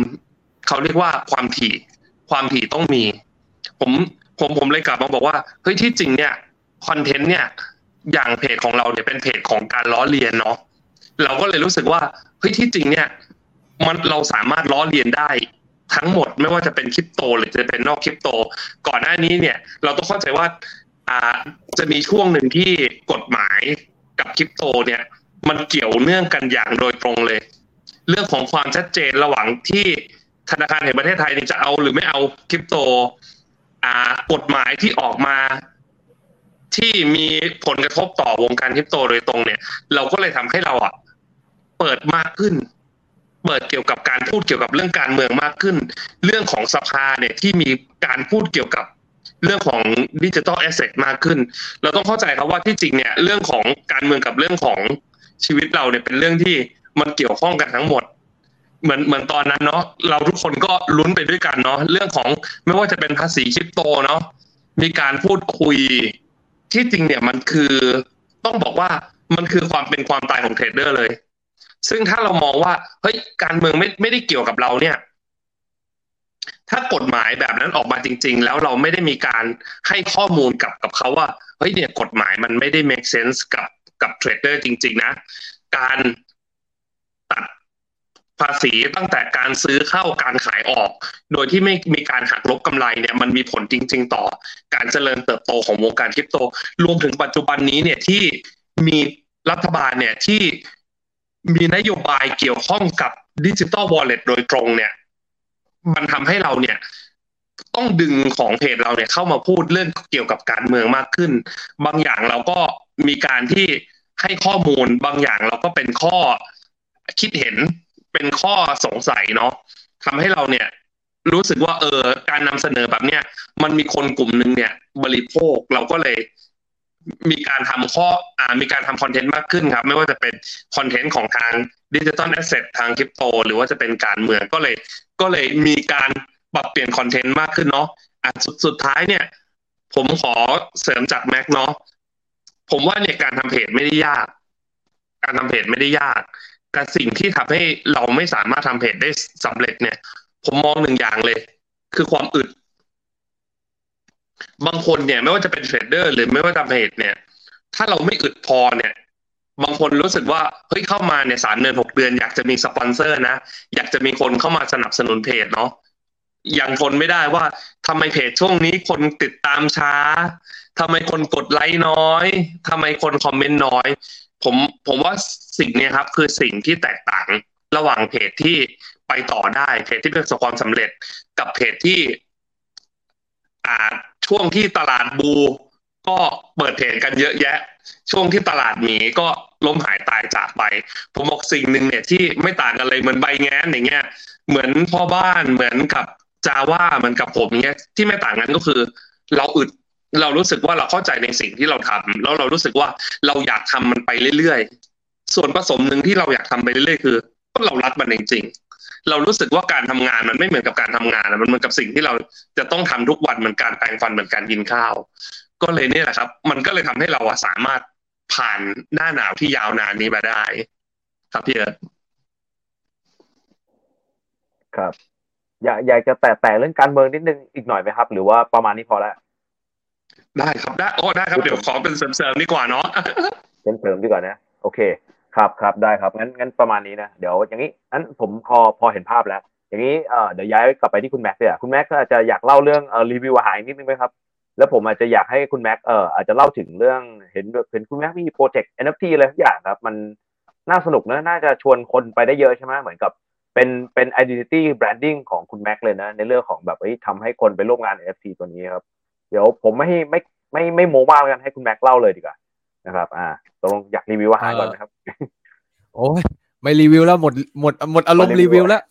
เขาเรียกว่าความถี่ ความถี่ต้องมี ผมผมผมเลยกลับมาบอกว่าเฮ้ยที่จริงเนี่ยคอนเทนต์เนี่ยอย่างเพจของเราเนี่ยเป็นเพจของการล้อเลียนเนาะเราก็เลยรู้สึกว่าเฮ้ยที่จริงเนี่ยมันเราสามารถล้อเลียนได้ทั้งหมดไม่ว่าจะเป็นคริปโตหรือจะเป็นนอกคริปโต ก่อนหน้านี้เนี่ยเราต้องเข้าใจว่าจะมีช่วงหนึ่งที่กฎหมายกับคริปโตเนี่ยมันเกี่ยวเนื่องกันอย่างโดยตรงเลย เรื่องของความชัดเจนระหว่างที่ ธนาคารแห่งประเทศไทยจะเอาหรือไม่เอาคริปโต อ่ากฎหมายที่ออกมาที่มีผลกระทบต่อวงการคริปโตโดยตรงเนี่ย เราก็เลยทำให้เราอะเปิดมากขึ้น เปิดเกี่ยวกับการพูดเกี่ยวกับเรื่องการเมืองมากขึ้น เรื่องของสภาเนี่ยที่มีการพูดเกี่ยวกับเรื่องของดิจิทัลแอสเซทมากขึ้น เราต้องเข้าใจครับว่าที่จริงเนี่ยเรื่องของการเมืองกับเรื่องของชีวิตเราเนี่ยเป็นเรื่องที่มันเกี่ยวข้องกันทั้งหมด เหมือนเหมือนตอนนั้นเนาะเราทุกคนก็ลุ้นไปด้วยกันเนาะเรื่องของไม่ว่าจะเป็นภาษีคริปโตเนาะมีการพูดคุย ที่จริงเนี่ยมันคือต้องบอกว่ามันคือความเป็นความตายของเทรดเดอร์เลย ซึ่งถ้าเรามองว่าเฮ้ยการเมืองไม่ไม่ได้เกี่ยวกับเราเนี่ย ถ้ากฎหมายแบบนั้นออกมาจริง ๆ แล้วเราไม่ได้มีการให้ข้อมูลกับกับเขาว่าเฮ้ยเนี่ยกฎหมายมันไม่ได้ make sense กับกับเทรดเดอร์จริง ๆ นะ การ ภาษีตั้งแต่การซื้อเข้าการขายออก โดยที่ไม่มีการหักลบกำไรเนี่ยมันมีผลจริง ๆ ต่อการเจริญเติบโตของวงการคริปโต รวมถึงปัจจุบันนี้เนี่ยที่มีรัฐบาลเนี่ยที่มีนโยบายเกี่ยวข้องกับ digital wallet โดยตรงเนี่ย มันทำให้เราเนี่ยต้องดึงของเพจเราเนี่ยเข้ามาพูดเรื่องเกี่ยวกับการเมืองมากขึ้น บางอย่างเราก็มีการที่ให้ข้อมูลบางอย่างเราก็เป็นข้อคิดเห็น เป็นข้อสงสัยเนาะทำให้เราเนี่ย รู้สึกว่าเออการนำเสนอแบบเนี้ยมันมีคนกลุ่มหนึ่งเนี่ย บริโภคเราก็เลยมีการทำข้ออ่ามีการทำ content มากขึ้นครับ ไม่ว่าจะเป็น content ของทาง digital asset ทางคริปโต หรือว่าจะเป็นการเมืองก็เลย ก็เลยมีการปรับเปลี่ยน content มากขึ้นเนาะอะสุดสุดท้ายเนี่ย ผมขอเสริมจากแม็กเนาะผมว่าเนี่ยการทำเพจไม่ได้ยาก การทำเพจไม่ได้ยาก กับสิ่งที่ทำให้เราไม่สามารถทำเพจได้สำเร็จเนี่ย ผมมองหนึ่งอย่างเลย คือความอึด บางคนเนี่ย ไม่ว่าจะเป็นเทรดเดอร์หรือไม่ว่าทำเพจเนี่ย ถ้าเราไม่อึดพอเนี่ย บางคนรู้สึกว่าเฮ้ยเข้ามาเนี่ยสามเดือนหกเดือน อยากจะมีสปอนเซอร์นะอยากจะมีคนเข้ามาสนับสนุนเพจเนาะยังทนไม่ได้ว่าทำไมเพจช่วงนี้คนติดตามช้าทำไมคนกดไลค์น้อยทำไมคนคอมเมนต์น้อย ผมผมว่าสิ่งนี้ครับ คือสิ่งที่แตกต่างระหว่างเพจที่ไปต่อได้เพจที่ประสบความสำเร็จ กับเพจที่อ่าช่วงที่ตลาดบู ก็เปิดเพจกันเยอะแยะ ช่วงที่ตลาดหมีก็ล้มหายตายจากไป ผมบอกสิ่งหนึ่งเนี่ยที่ไม่ต่างกันเลยเหมือนใบแง้นอย่างเงี้ย เหมือนพ่อบ้านเหมือนกับจาว่าเหมันกับผมเนี้ยที่ไม่ต่างกันก็คือ เราอึด เรารู้สึกว่าเราเข้าใจในสิ่งที่เราทำแล้วเรารู้สึกว่าเราอยากทำมันไปเรื่อยๆ ส่วนผสมหนึ่งที่เราอยากทำไปเรื่อยๆ คือเรารักมันจริงๆ เรารู้สึกว่าการทำงานมันไม่เหมือนกับการทำงานมันเหมือนกับสิ่งที่เราจะต้องทำทุกวันเหมือนการแปรงฟันเหมือนการกินข้าว ก็เลยเนี่ยแหละครับ มันก็เลยทำให้เราสามารถผ่านหน้าหนาวที่ยาวนานนี้มาได้ ครับพี่เอิร์ครับ อยากอยากจะแตะแต่เรื่องการเมืองนิดนึงอีกหน่อยไหมครับ หรือว่าประมาณนี้พอแล้ว ได้ครับได้โอ้ได้ครับเดี๋ยวขอเป็นเสริมๆดีกว่าเนาะเสริมดีกว่านะ โอเค ครับครับได้ครับงั้นงั้นประมาณนี้นะเดี๋ยวอย่างนี้งั้นผมพอพอเห็นภาพแล้ว อย่างนี้เอ่อเดี๋ยวย้ายกลับไปที่คุณแม็กซ์เลยคุณแม็กซ์อาจจะอยากเล่าเรื่องเอ่อรีวิวอาหารนิดนึงไหมครับแล้วผมอาจจะอยากให้คุณแม็กซ์เอ่ออาจจะเล่าถึงเรื่องเห็นเห็นคุณแม็กซ์มีโปรเจกต์ NFT อะไรทุกอย่างครับ มันน่าสนุกนะน่าจะชวนคนไปได้เยอะใช่ไหมเหมือนกับเป็นเป็น identity branding ของคุณแม็กเลยนะ ในเรื่องของแบบทำให้คนไปร่วมงาน NFT ตัวนี้ครับ เดี๋ยวผมไม่ไม่ไม่ไม่โม้มากกันให้คุณแม็กเล่าเลยดีกว่านะครับ อ่าตรงอยากรีวิวอาหารก่อนนะครับ โอ้ยไม่รีวิวแล้วหมดหมดหมดอารมณ์รีวิวแล้ว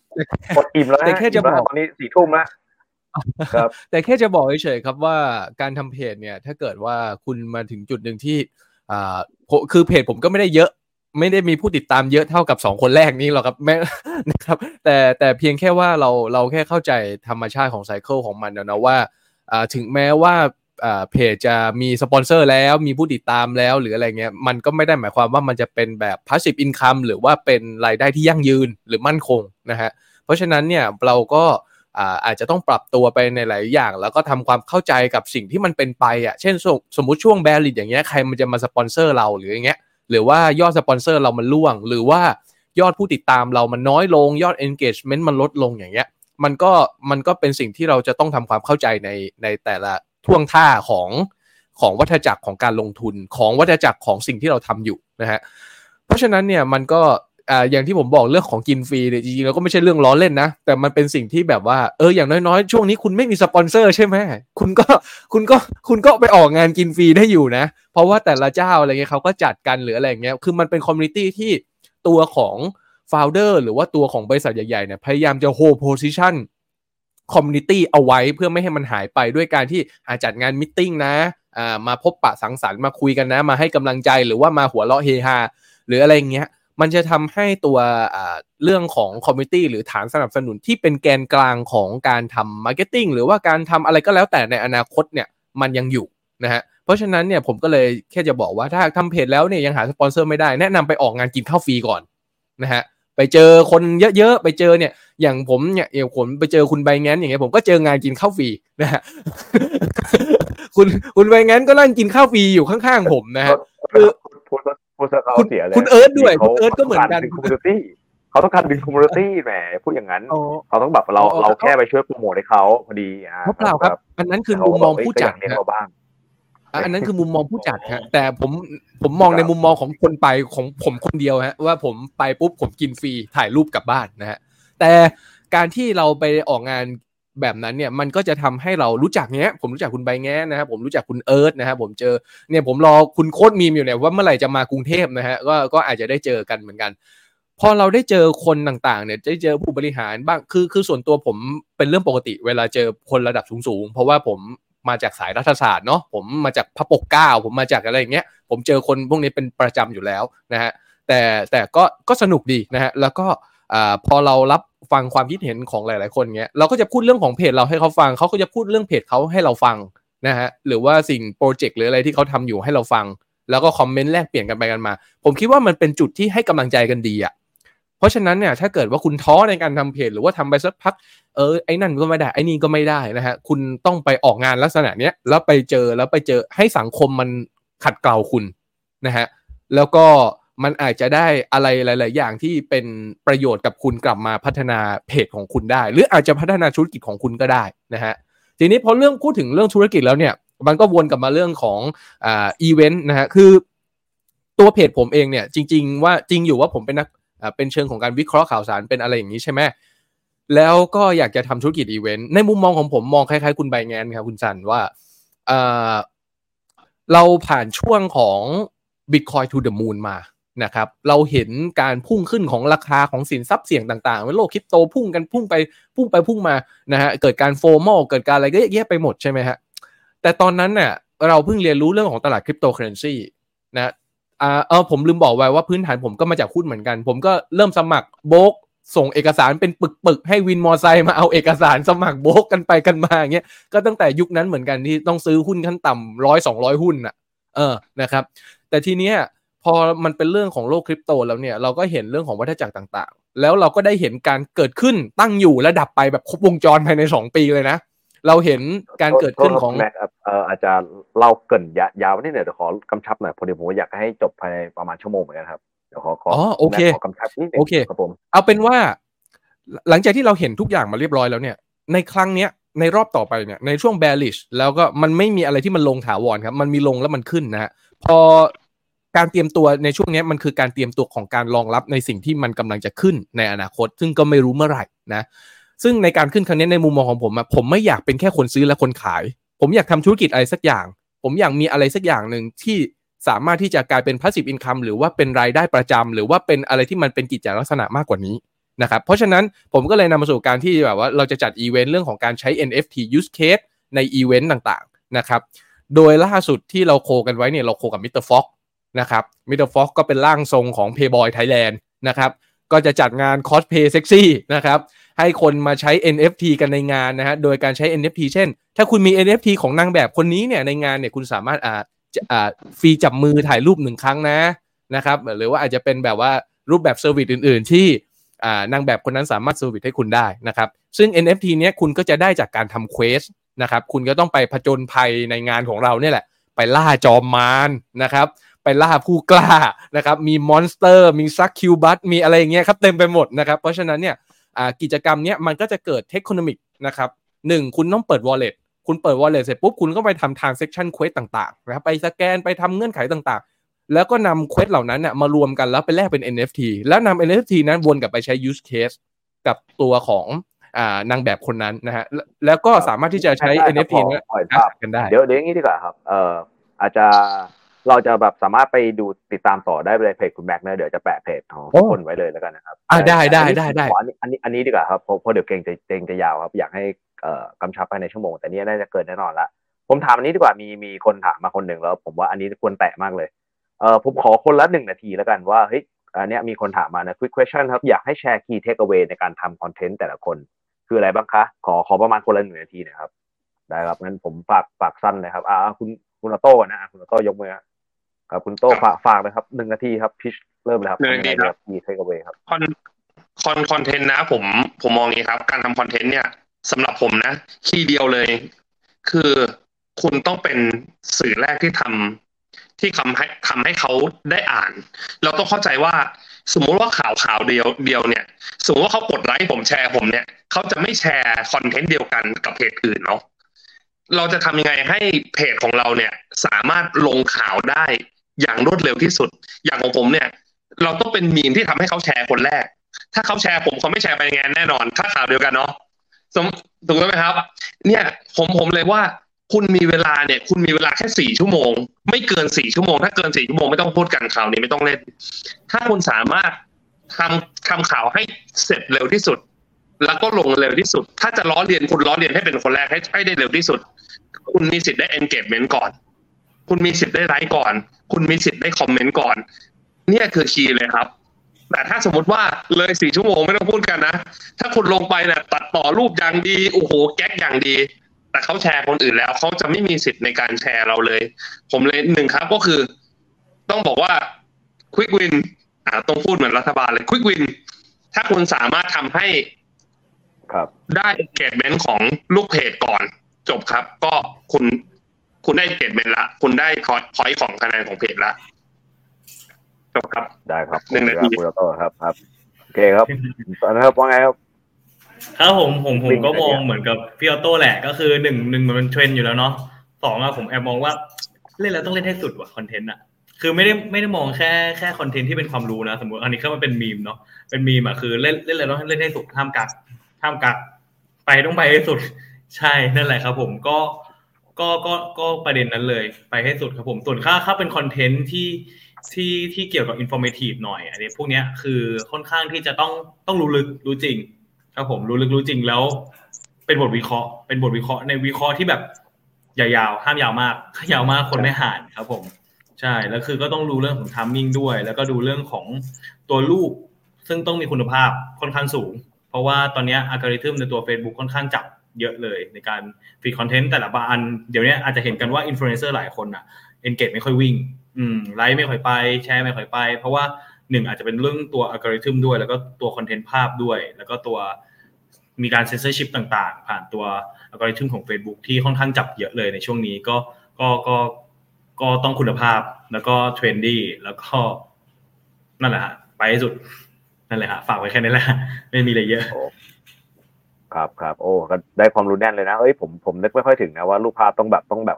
หมดอิ่มแล้วแต่แค่จะบอกตอนนี้สี่ทุ่มแล้วครับแต่แค่จะบอกเฉยๆครับว่าการทำเพจเนี่ย ถ้าเกิดว่าคุณมาถึงจุดหนึ่งที่อ่าคือเพจผมก็ไม่ได้เยอะ ไม่ได้มีผู้ติดตามเยอะเท่ากับสองคนแรกนี้หรอกครับแม้นะครับ แต่แต่เพียงแค่ว่าเราเราแค่เข้าใจธรรมชาติของไซเคิลของมันนะว่า ถึงแม้ว่าเพจจะมีสปอนเซอร์แล้วมีผู้ติดตามแล้วหรืออะไรเงี้ยมันก็ไม่ได้หมายความว่ามันจะเป็นแบบ passive income หรือว่าเป็นรายได้ที่ยั่งยืนหรือมั่นคงนะฮะเพราะฉะนั้นเนี่ยเราก็อาจจะต้องปรับตัวไปในหลายอย่าง แล้วก็ทำความเข้าใจกับสิ่งที่มันเป็นไปอะเช่นสมมุติช่วงแบริดอย่างเงี้ยใครมันจะมาสปอนเซอร์เราหรืออย่างเงี้ยหรือว่ายอดสปอนเซอร์เรามันล่วง หรือว่ายอดผู้ติดตามเรามันน้อยลงยอด engagement มันลดลงอย่างเงี้ย มันก็มันก็เป็นสิ่งที่เราจะต้องทำความเข้าใจในในแต่ละท่วงท่าของของวัฏจักรของการลงทุนของวัฏจักรของสิ่งที่เราทำอยู่นะฮะเพราะฉะนั้นเนี่ยมันก็อ่าอย่างที่ผมบอกเรื่องของกินฟรีเนี่ยจริงๆแล้วก็ไม่ใช่เรื่องล้อเล่นนะ แต่มันเป็นสิ่งที่แบบว่าเอออย่างน้อยๆ ช่วงนี้คุณไม่มีสปอนเซอร์ใช่ไหมคุณก็คุณก็คุณก็ไปออกงานกินฟรีได้อยู่นะ เพราะว่าแต่ละเจ้าอะไรเงี้ยเขาก็จัดกันหรืออะไรเงี้ยคือมันเป็น community ที่ตัวของ founder หรือว่าตัวของบริษัทใหญ่ๆเนี่ยพยายามจะ hold position community เอาไว้เพื่อไม่ให้มันหายไปด้วยการที่อาจัดงาน meeting นะอ่ามาพบปะสังสรรค์มาคุยกันนะ มาให้กำลังใจหรือว่ามาหัวเราะเฮฮาหรืออะไรเงี้ยมันจะทำให้ตัวเรื่องของ community หรือฐานสนับสนุนที่เป็นแกนกลางของการทำ marketing หรือว่าการทำอะไรก็แล้วแต่ในอนาคตเนี่ยมันยังอยู่นะฮะเพราะฉะนั้นเนี่ยผมก็เลยแค่จะบอกว่าถ้าทำเพจแล้วเนี่ยยังหาสปอนเซอร์ไม่ได้แนะนำไปออกงานกินข้าวฟรีก่อนนะฮะ ไปเจอคนเยอะๆไปเจอเนี่ย อย่างผมเนี่ยอย่างผมไปเจอคุณใบงั้นอย่างเงี้ยผมก็เจองานกินข้าวฟรีนะฮะคุณคุณใบงั้นก็นั่งกินข้าวฟรีอยู่ข้างๆผมนะฮะคือพูดเขาเสียเลยคุณเอิร์ธด้วยคุณเอิร์ธก็เหมือนกัน community เขาต้องการดึง community แหมพูดอย่างนั้นเขาต้องแบบเราเราแค่ไปช่วยโปรโมทให้เขาพอดีอ่าเปล่าครับ อันนั้นคือมุมมองผู้จัดนะ อันนั้นคือมุมมองผู้จัดฮะแต่ผมผมมองในมุมมองของคนไปของผมคนเดียวฮะว่าผมไปปุ๊บผมกินฟรีถ่ายรูปกลับบ้านนะฮะแต่การที่เราไปออกงานแบบนั้นเนี่ยมันก็จะทำให้เรารู้จักเนี้ย ผมรู้จักคุณใบแง้นะครับผมรู้จักคุณเอิร์ธนะครับผมเจอเนี่ยผมรอคุณโค้ดมีมอยู่เนี่ยว่าเมื่อไหร่จะมากรุงเทพนะฮะก็ก็อาจจะได้เจอกันเหมือนกัน พอเราได้เจอคนต่างๆเนี่ยได้เจอผู้บริหารบ้างคือคือส่วนตัวผมเป็นเรื่องปกติ เวลาเจอคนระดับสูงๆเพราะว่าผม มาจากสายรัฐศาสตร์เนาะผมมาจากพระปกเก้าผมมาจากอะไรอย่างเงี้ยผมเจอคนพวกนี้เป็นประจำอยู่แล้วนะฮะแต่แต่ก็ก็สนุกดีนะฮะแล้วก็พอเรารับฟังความคิดเห็นของหลาย ๆ คนเงี้ยเราก็จะพูดเรื่องของเพจเราให้เขาฟังเขาก็จะพูดเรื่องเพจเขาให้เราฟังนะฮะหรือว่าสิ่งโปรเจกต์หรืออะไรที่เขาทำอยู่ให้เราฟัง แล้วก็คอมเมนต์แลกเปลี่ยนกันไปกันมา ผมคิดว่ามันเป็นจุดที่ให้กำลังใจกันดีอะ เพราะฉะนั้นเนี่ยถ้าเกิดว่าคุณท้อในการทำเพจหรือว่าทำไปสักพักเออไอ้นั่นก็ไม่ได้ไอ้นี่ก็ไม่ได้นะฮะคุณต้องไปออกงานลักษณะเนี้ยแล้วไปเจอแล้วไปเจอให้สังคมมันขัดเกลาคุณนะฮะแล้วก็มันอาจจะได้อะไรหลาย ๆ อย่างที่เป็นประโยชน์กับคุณกลับมาพัฒนาเพจของคุณได้ หรืออาจจะพัฒนาธุรกิจของคุณก็ได้นะฮะทีนี้พอเรื่องพูดถึงเรื่องธุรกิจแล้วเนี่ย มันก็วนกลับมาเรื่องของอ่าอีเวนต์นะฮะคือตัวเพจผมเองเนี่ยจริง ๆ ว่าจริงอยู่ว่าผมเป็นนัก เป็นเชิงของการวิเคราะห์ข่าวสารเป็นอะไรอย่างนี้ใช่ไหมแล้วก็อยากจะทำธุรกิจอีเวนต์ในมุมมองของผมมองคล้ายๆ คุณใบแงนครับคุณสันว่าอ่าเราผ่านช่วงของ Bitcoin to the moon มานะครับเราเห็นการพุ่งขึ้นของราคาของสินทรัพย์เสี่ยงต่างๆโลกคริปโตพุ่งกันพุ่งไปพุ่งไปพุ่งมานะฮะเกิดการ FOMO เกิดการอะไรก็แยะไปหมดใช่ไหมฮะแต่ตอนนั้นเนี่ยเราเพิ่งเรียนรู้เรื่องของตลาดคริปโตเคอเรนซีนะ อ่าเออผมลืมบอกไว้ว่าพื้นฐานผมก็มาจากหุ้นเหมือนกัน ผมก็เริ่มสมัครโบรกส่งเอกสารเป็นปึกๆ ให้วินมอไซค์มาเอาเอกสารสมัครโบรกกันไปกันมาอย่างเงี้ยก็ตั้งแต่ยุคนั้นเหมือนกันที่ต้องซื้อหุ้นขั้นต่ำร้อยสองร้อยหุ้นอะเออนะครับ แต่ทีเนี้ยพอมันเป็นเรื่องของโลกคริปโตแล้วเนี่ยเราก็เห็นเรื่องของวัฏจักรต่างๆ แล้วเราก็ได้เห็นการเกิดขึ้นตั้งอยู่และดับไปแบบครบวงจรภายใน 2 ปีเลยนะ เราเห็นการเกิดขึ้นของแม็กเอ่ออาจจะเล่าเกินยาวนิดหน่อยเดี๋ยวขอกำชับหน่อยพอดีผมอยากให้จบภายในประมาณชั่วโมงเหมือนกันครับเดี๋ยวขอขออ๋อโอเคขอกำชับนิดนึงโอเคครับผมเอาเป็นว่า หลังจากที่เราเห็นทุกอย่างมาเรียบร้อยแล้วเนี่ย ในครั้งเนี้ยในรอบต่อไปเนี่ยในช่วง bearish แล้วก็มันไม่มีอะไรที่มันลงถาวรครับ มันมีลงแล้วมันขึ้นนะฮะพอการเตรียมตัวในช่วงนี้มันคือการเตรียมตัวของการรองรับในสิ่งที่มันกำลังจะขึ้นในอนาคต ซึ่งก็ไม่รู้เมื่อไหร่นะ ซึ่งในการขึ้นครั้งนี้ในมุมมองของผมอะผมไม่อยากเป็นแค่คนซื้อและคนขาย ผมอยากทำธุรกิจอะไรสักอย่าง ผมอยากมีอะไรสักอย่างหนึ่งที่สามารถที่จะกลายเป็น passive income หรือว่าเป็นรายได้ประจำหรือว่าเป็นอะไรที่มันเป็นกิจลักษณะมากกว่านี้นะครับเพราะฉะนั้นผมก็เลยนำมาสู่การที่แบบว่าเราจะจัดอีเวนต์เรื่องของการใช้ NFT use case ในอีเวนต์ต่างๆนะครับโดยล่าสุดที่เรา co กันไว้เนี่ยเรา co กับมิสเตอร์ฟ็อกนะครับมิสเตอร์ฟ็อกก็เป็นร่างทรงของ Playboy Thailand นะครับ ก็จะจัดงานคอสเพลย์เซ็กซี่นะครับให้คนมาใช้ NFT กันในงานนะฮะโดยการใช้ NFT เช่น ถ้าคุณมี NFT ของนางแบบคนนี้เนี่ยในงานเนี่ยคุณสามารถอ่าอ่าฟรีจับมือถ่ายรูปหนึ่งครั้งนะนะครับหรือว่าอาจจะเป็นแบบว่ารูปแบบ service อื่น ๆ ที่อ่านางแบบคนนั้นสามารถ service ให้คุณได้นะครับซึ่ง NFT เนี้ยคุณก็จะได้จากการทำ quest นะครับคุณก็ต้องไปผจญภัยในงานของเราเนี่ยแหละ ไปล่าจอมมารนะครับ ไปล่าผู้กล้านะครับมีมอนสเตอร์มี succubus มีอะไรอย่างเงี้ยครับเต็มไปหมดนะครับเพราะฉะนั้นเนี่ยกิจกรรมเนี้ยมันก็จะเกิด tokenomics นะครับหนึ่งคุณต้องเปิด wallet คุณเปิด wallet เสร็จปุ๊บคุณก็ไปทำ transaction quest ต่างๆนะครับไปสแกนไปทำเงื่อนไขต่างๆ แล้วก็นำ quest เหล่านั้นเนี่ยมารวมกันแล้วไปแลกเป็น NFT แล้วนำ NFT นั้นวนกลับไปใช้ use case กับตัวของนางแบบคนนั้นนะฮะแล้วก็สามารถที่จะใช้ NFT นั้นกันได้ เดี๋ยวเดี๋ยวอย่างนี้ดีกว่าครับเอ่ออาจจะ เราจะแบบสามารถไปดูติดตามต่อได้ในเพจคุณแม็กนะเดี๋ยวจะแปะเพจของทุกคนไว้เลยแล้วกันนะครับอ่าได้ได้ได้ได้อันนี้อันนี้อันนี้ดีกว่าครับเพราะเดี๋ยวเก่งจะเก่งจะยาวครับ อยากให้เอ่อกำชับภายในชั่วโมง แต่นี้น่าจะเกินแน่นอนละผมถามอันนี้ดีกว่ามีมีคนถามมาคนหนึ่งแล้ว ผมว่าอันนี้ควรแตะมากเลยเอ่อผมขอคนละหนึ่งนาทีแล้วกันว่าเฮ้ยอันนี้มีคนถามมานะ quick question ครับอยากให้แชร์ key takeaway ในการทำคอนเทนต์แต่ละคน คืออะไรบ้างคะ ขอขอประมาณคนละหนึ่งนาทีนะครับ ได้ครับงั้นผมฝากฝากสั้นเลยครับอ่าคุณคุณโต้นะคุณโต้ยกมือ ครับคุณโต้ฝากฝากเลยครับหนึ่งนาทีครับพิชเริ่มเลยครับหนึ่งนาทีครับ key takeaway ครับคอนคอนคอนเทนต์นะ ผมผมมองอย่างนี้ครับ การทำคอนเทนต์เนี่ยสำหรับผมนะคีย์เดียวเลย คือคุณต้องเป็นสื่อแรกที่ทำที่ทำให้ทำให้เขาได้อ่าน เราต้องเข้าใจว่าสมมุติว่าข่าวข่าวเดียวเดียวเนี่ย สมมติว่าเขากดไลค์ผมแชร์ผมเนี่ยเขาจะไม่แชร์คอนเทนต์เดียวกันกับเพจอื่นเนาะเราจะทำยังไงให้เพจของเราเนี่ย สามารถลงข่าวได้ อย่างรวดเร็วที่สุด อย่างของผมเนี่ย เราต้องเป็นมีมที่ทำให้เขาแชร์คนแรก ถ้าเขาแชร์ผมเขาไม่แชร์ไปงานแน่นอนถ้าข่าวเดียวกันเนาะสมถูกไหมครับ เนี่ยผมผมเลยว่าคุณมีเวลาเนี่ย คุณมีเวลาแค่สี่ชั่วโมง ไม่เกินสี่ชั่วโมง ถ้าเกินสี่ชั่วโมงไม่ต้องพูดกันข่าวนี้ไม่ต้องเล่น ถ้าคุณสามารถทำทำข่าวให้เสร็จเร็วที่สุด แล้วก็ลงเร็วที่สุด ถ้าจะล้อเลียนคุณล้อเลียนให้เป็นคนแรกให้ให้ได้เร็วที่สุด คุณมีสิทธิ์ได้ engagement ก่อน คุณมีสิทธิ์ได้ไลค์ก่อน คุณมีสิทธิ์ได้คอมเมนต์ก่อน เนี่ยคือคีย์เลยครับ แต่ถ้าสมมติว่าเลยสี่ชั่วโมงไม่ต้องพูดกันนะ ถ้าคุณลงไปเนี่ยตัดต่อรูปอย่างดีโอ้โหแก๊กอย่างดี แต่เขาแชร์คนอื่นแล้วเขาจะไม่มีสิทธิ์ในการแชร์เราเลย ผมเลยหนึ่งครับก็คือ ต้องบอกว่าควิกวินอ่าต้องพูดเหมือนรัฐบาลเลยควิกวินถ้าคุณสามารถทำให้ครับได้เกตเมนต์ของลูกเพจก่อน จบครับ ก็คุณ คุณได้ engagement ละ คุณได้ point ของคะแนนของเพจละจบครับ ได้ครับหนึ่งนาทีคุณโตครับครับโอเคครับตอนนะครับว่าไงครับครับผมผมผมก็มองเหมือนกับพี่ออโต้แหละ ก็คือหนึ่งหนึ่งมันเป็นเทรนด์อยู่แล้วเนาะสองอะผมแอบมองว่า เล่นแล้วต้องเล่นให้สุดว่ะคอนเทนต์อะคือไม่ได้ไม่ได้มองแค่แค่คอนเทนต์ที่เป็นความรู้นะ สมมติอันนี้ก็มันเป็นมีมเนาะเป็นมีมอะคือเล่นเล่นแล้วต้องเล่นให้สุดห้ามกักห้ามกักไปต้องไปให้สุด ใช่นั่นแหละครับ ผมก็ ก็ก็ก็ประเด็นนั้นเลย ไปให้สุดครับผม ส่วนถ้าถ้าเป็นคอนเทนต์ที่ที่ที่เกี่ยวกับ informative หน่อย อันนี้พวกเนี้ยคือค่อนข้างที่จะต้องต้องรู้ลึกรู้จริง ครับผมรู้ลึกรู้จริงแล้ว เป็นบทวิเคราะห์ เป็นบทวิเคราะห์ในวิเคราะห์ที่แบบอย่ายาวห้ามยาวมากถ้ายาวมากคนไม่อ่านครับผม ใช่แล้วคือก็ต้องรู้เรื่องของ timing ด้วย แล้วก็ดูเรื่องของตัวรูปซึ่งต้องมีคุณภาพค่อนข้างสูง เพราะว่าตอนนี้อัลกอริทึมในตัว Facebook ค่อนข้างจับ เยอะเลยในการ feed คอนเทนต์แต่ละบานเดี๋ยวนี้อาจจะเห็นกันว่าอินฟลูเอนเซอร์หลายคนอะ engage ไม่ค่อยวิ่งอืมไลค์ไม่ค่อยไป แชร์ไม่ค่อยไป เพราะว่าหนึ่งอาจจะเป็นเรื่องตัวอัลกอริทึมด้วย แล้วก็ตัวคอนเทนต์ภาพด้วย แล้วก็ตัวมีการเซนเซอร์ชิพต่างๆ ผ่านตัวอัลกอริทึมของ Facebook ที่ค่อนข้างจับเยอะเลยในช่วงนี้ก็ก็ก็ก็ต้องคุณภาพแล้วก็ trendy แล้วก็นั่นแหละฮะไปสุดนั่นแหละฮะฝากไว้แค่นี้แหละไม่มีอะไรเยอะ ครับครับโอ้ก็ได้ความรู้แน่นเลยนะเอ้ยผมผมนึกไม่ค่อยถึงนะว่ารูปภาพต้องแบบต้องแบบ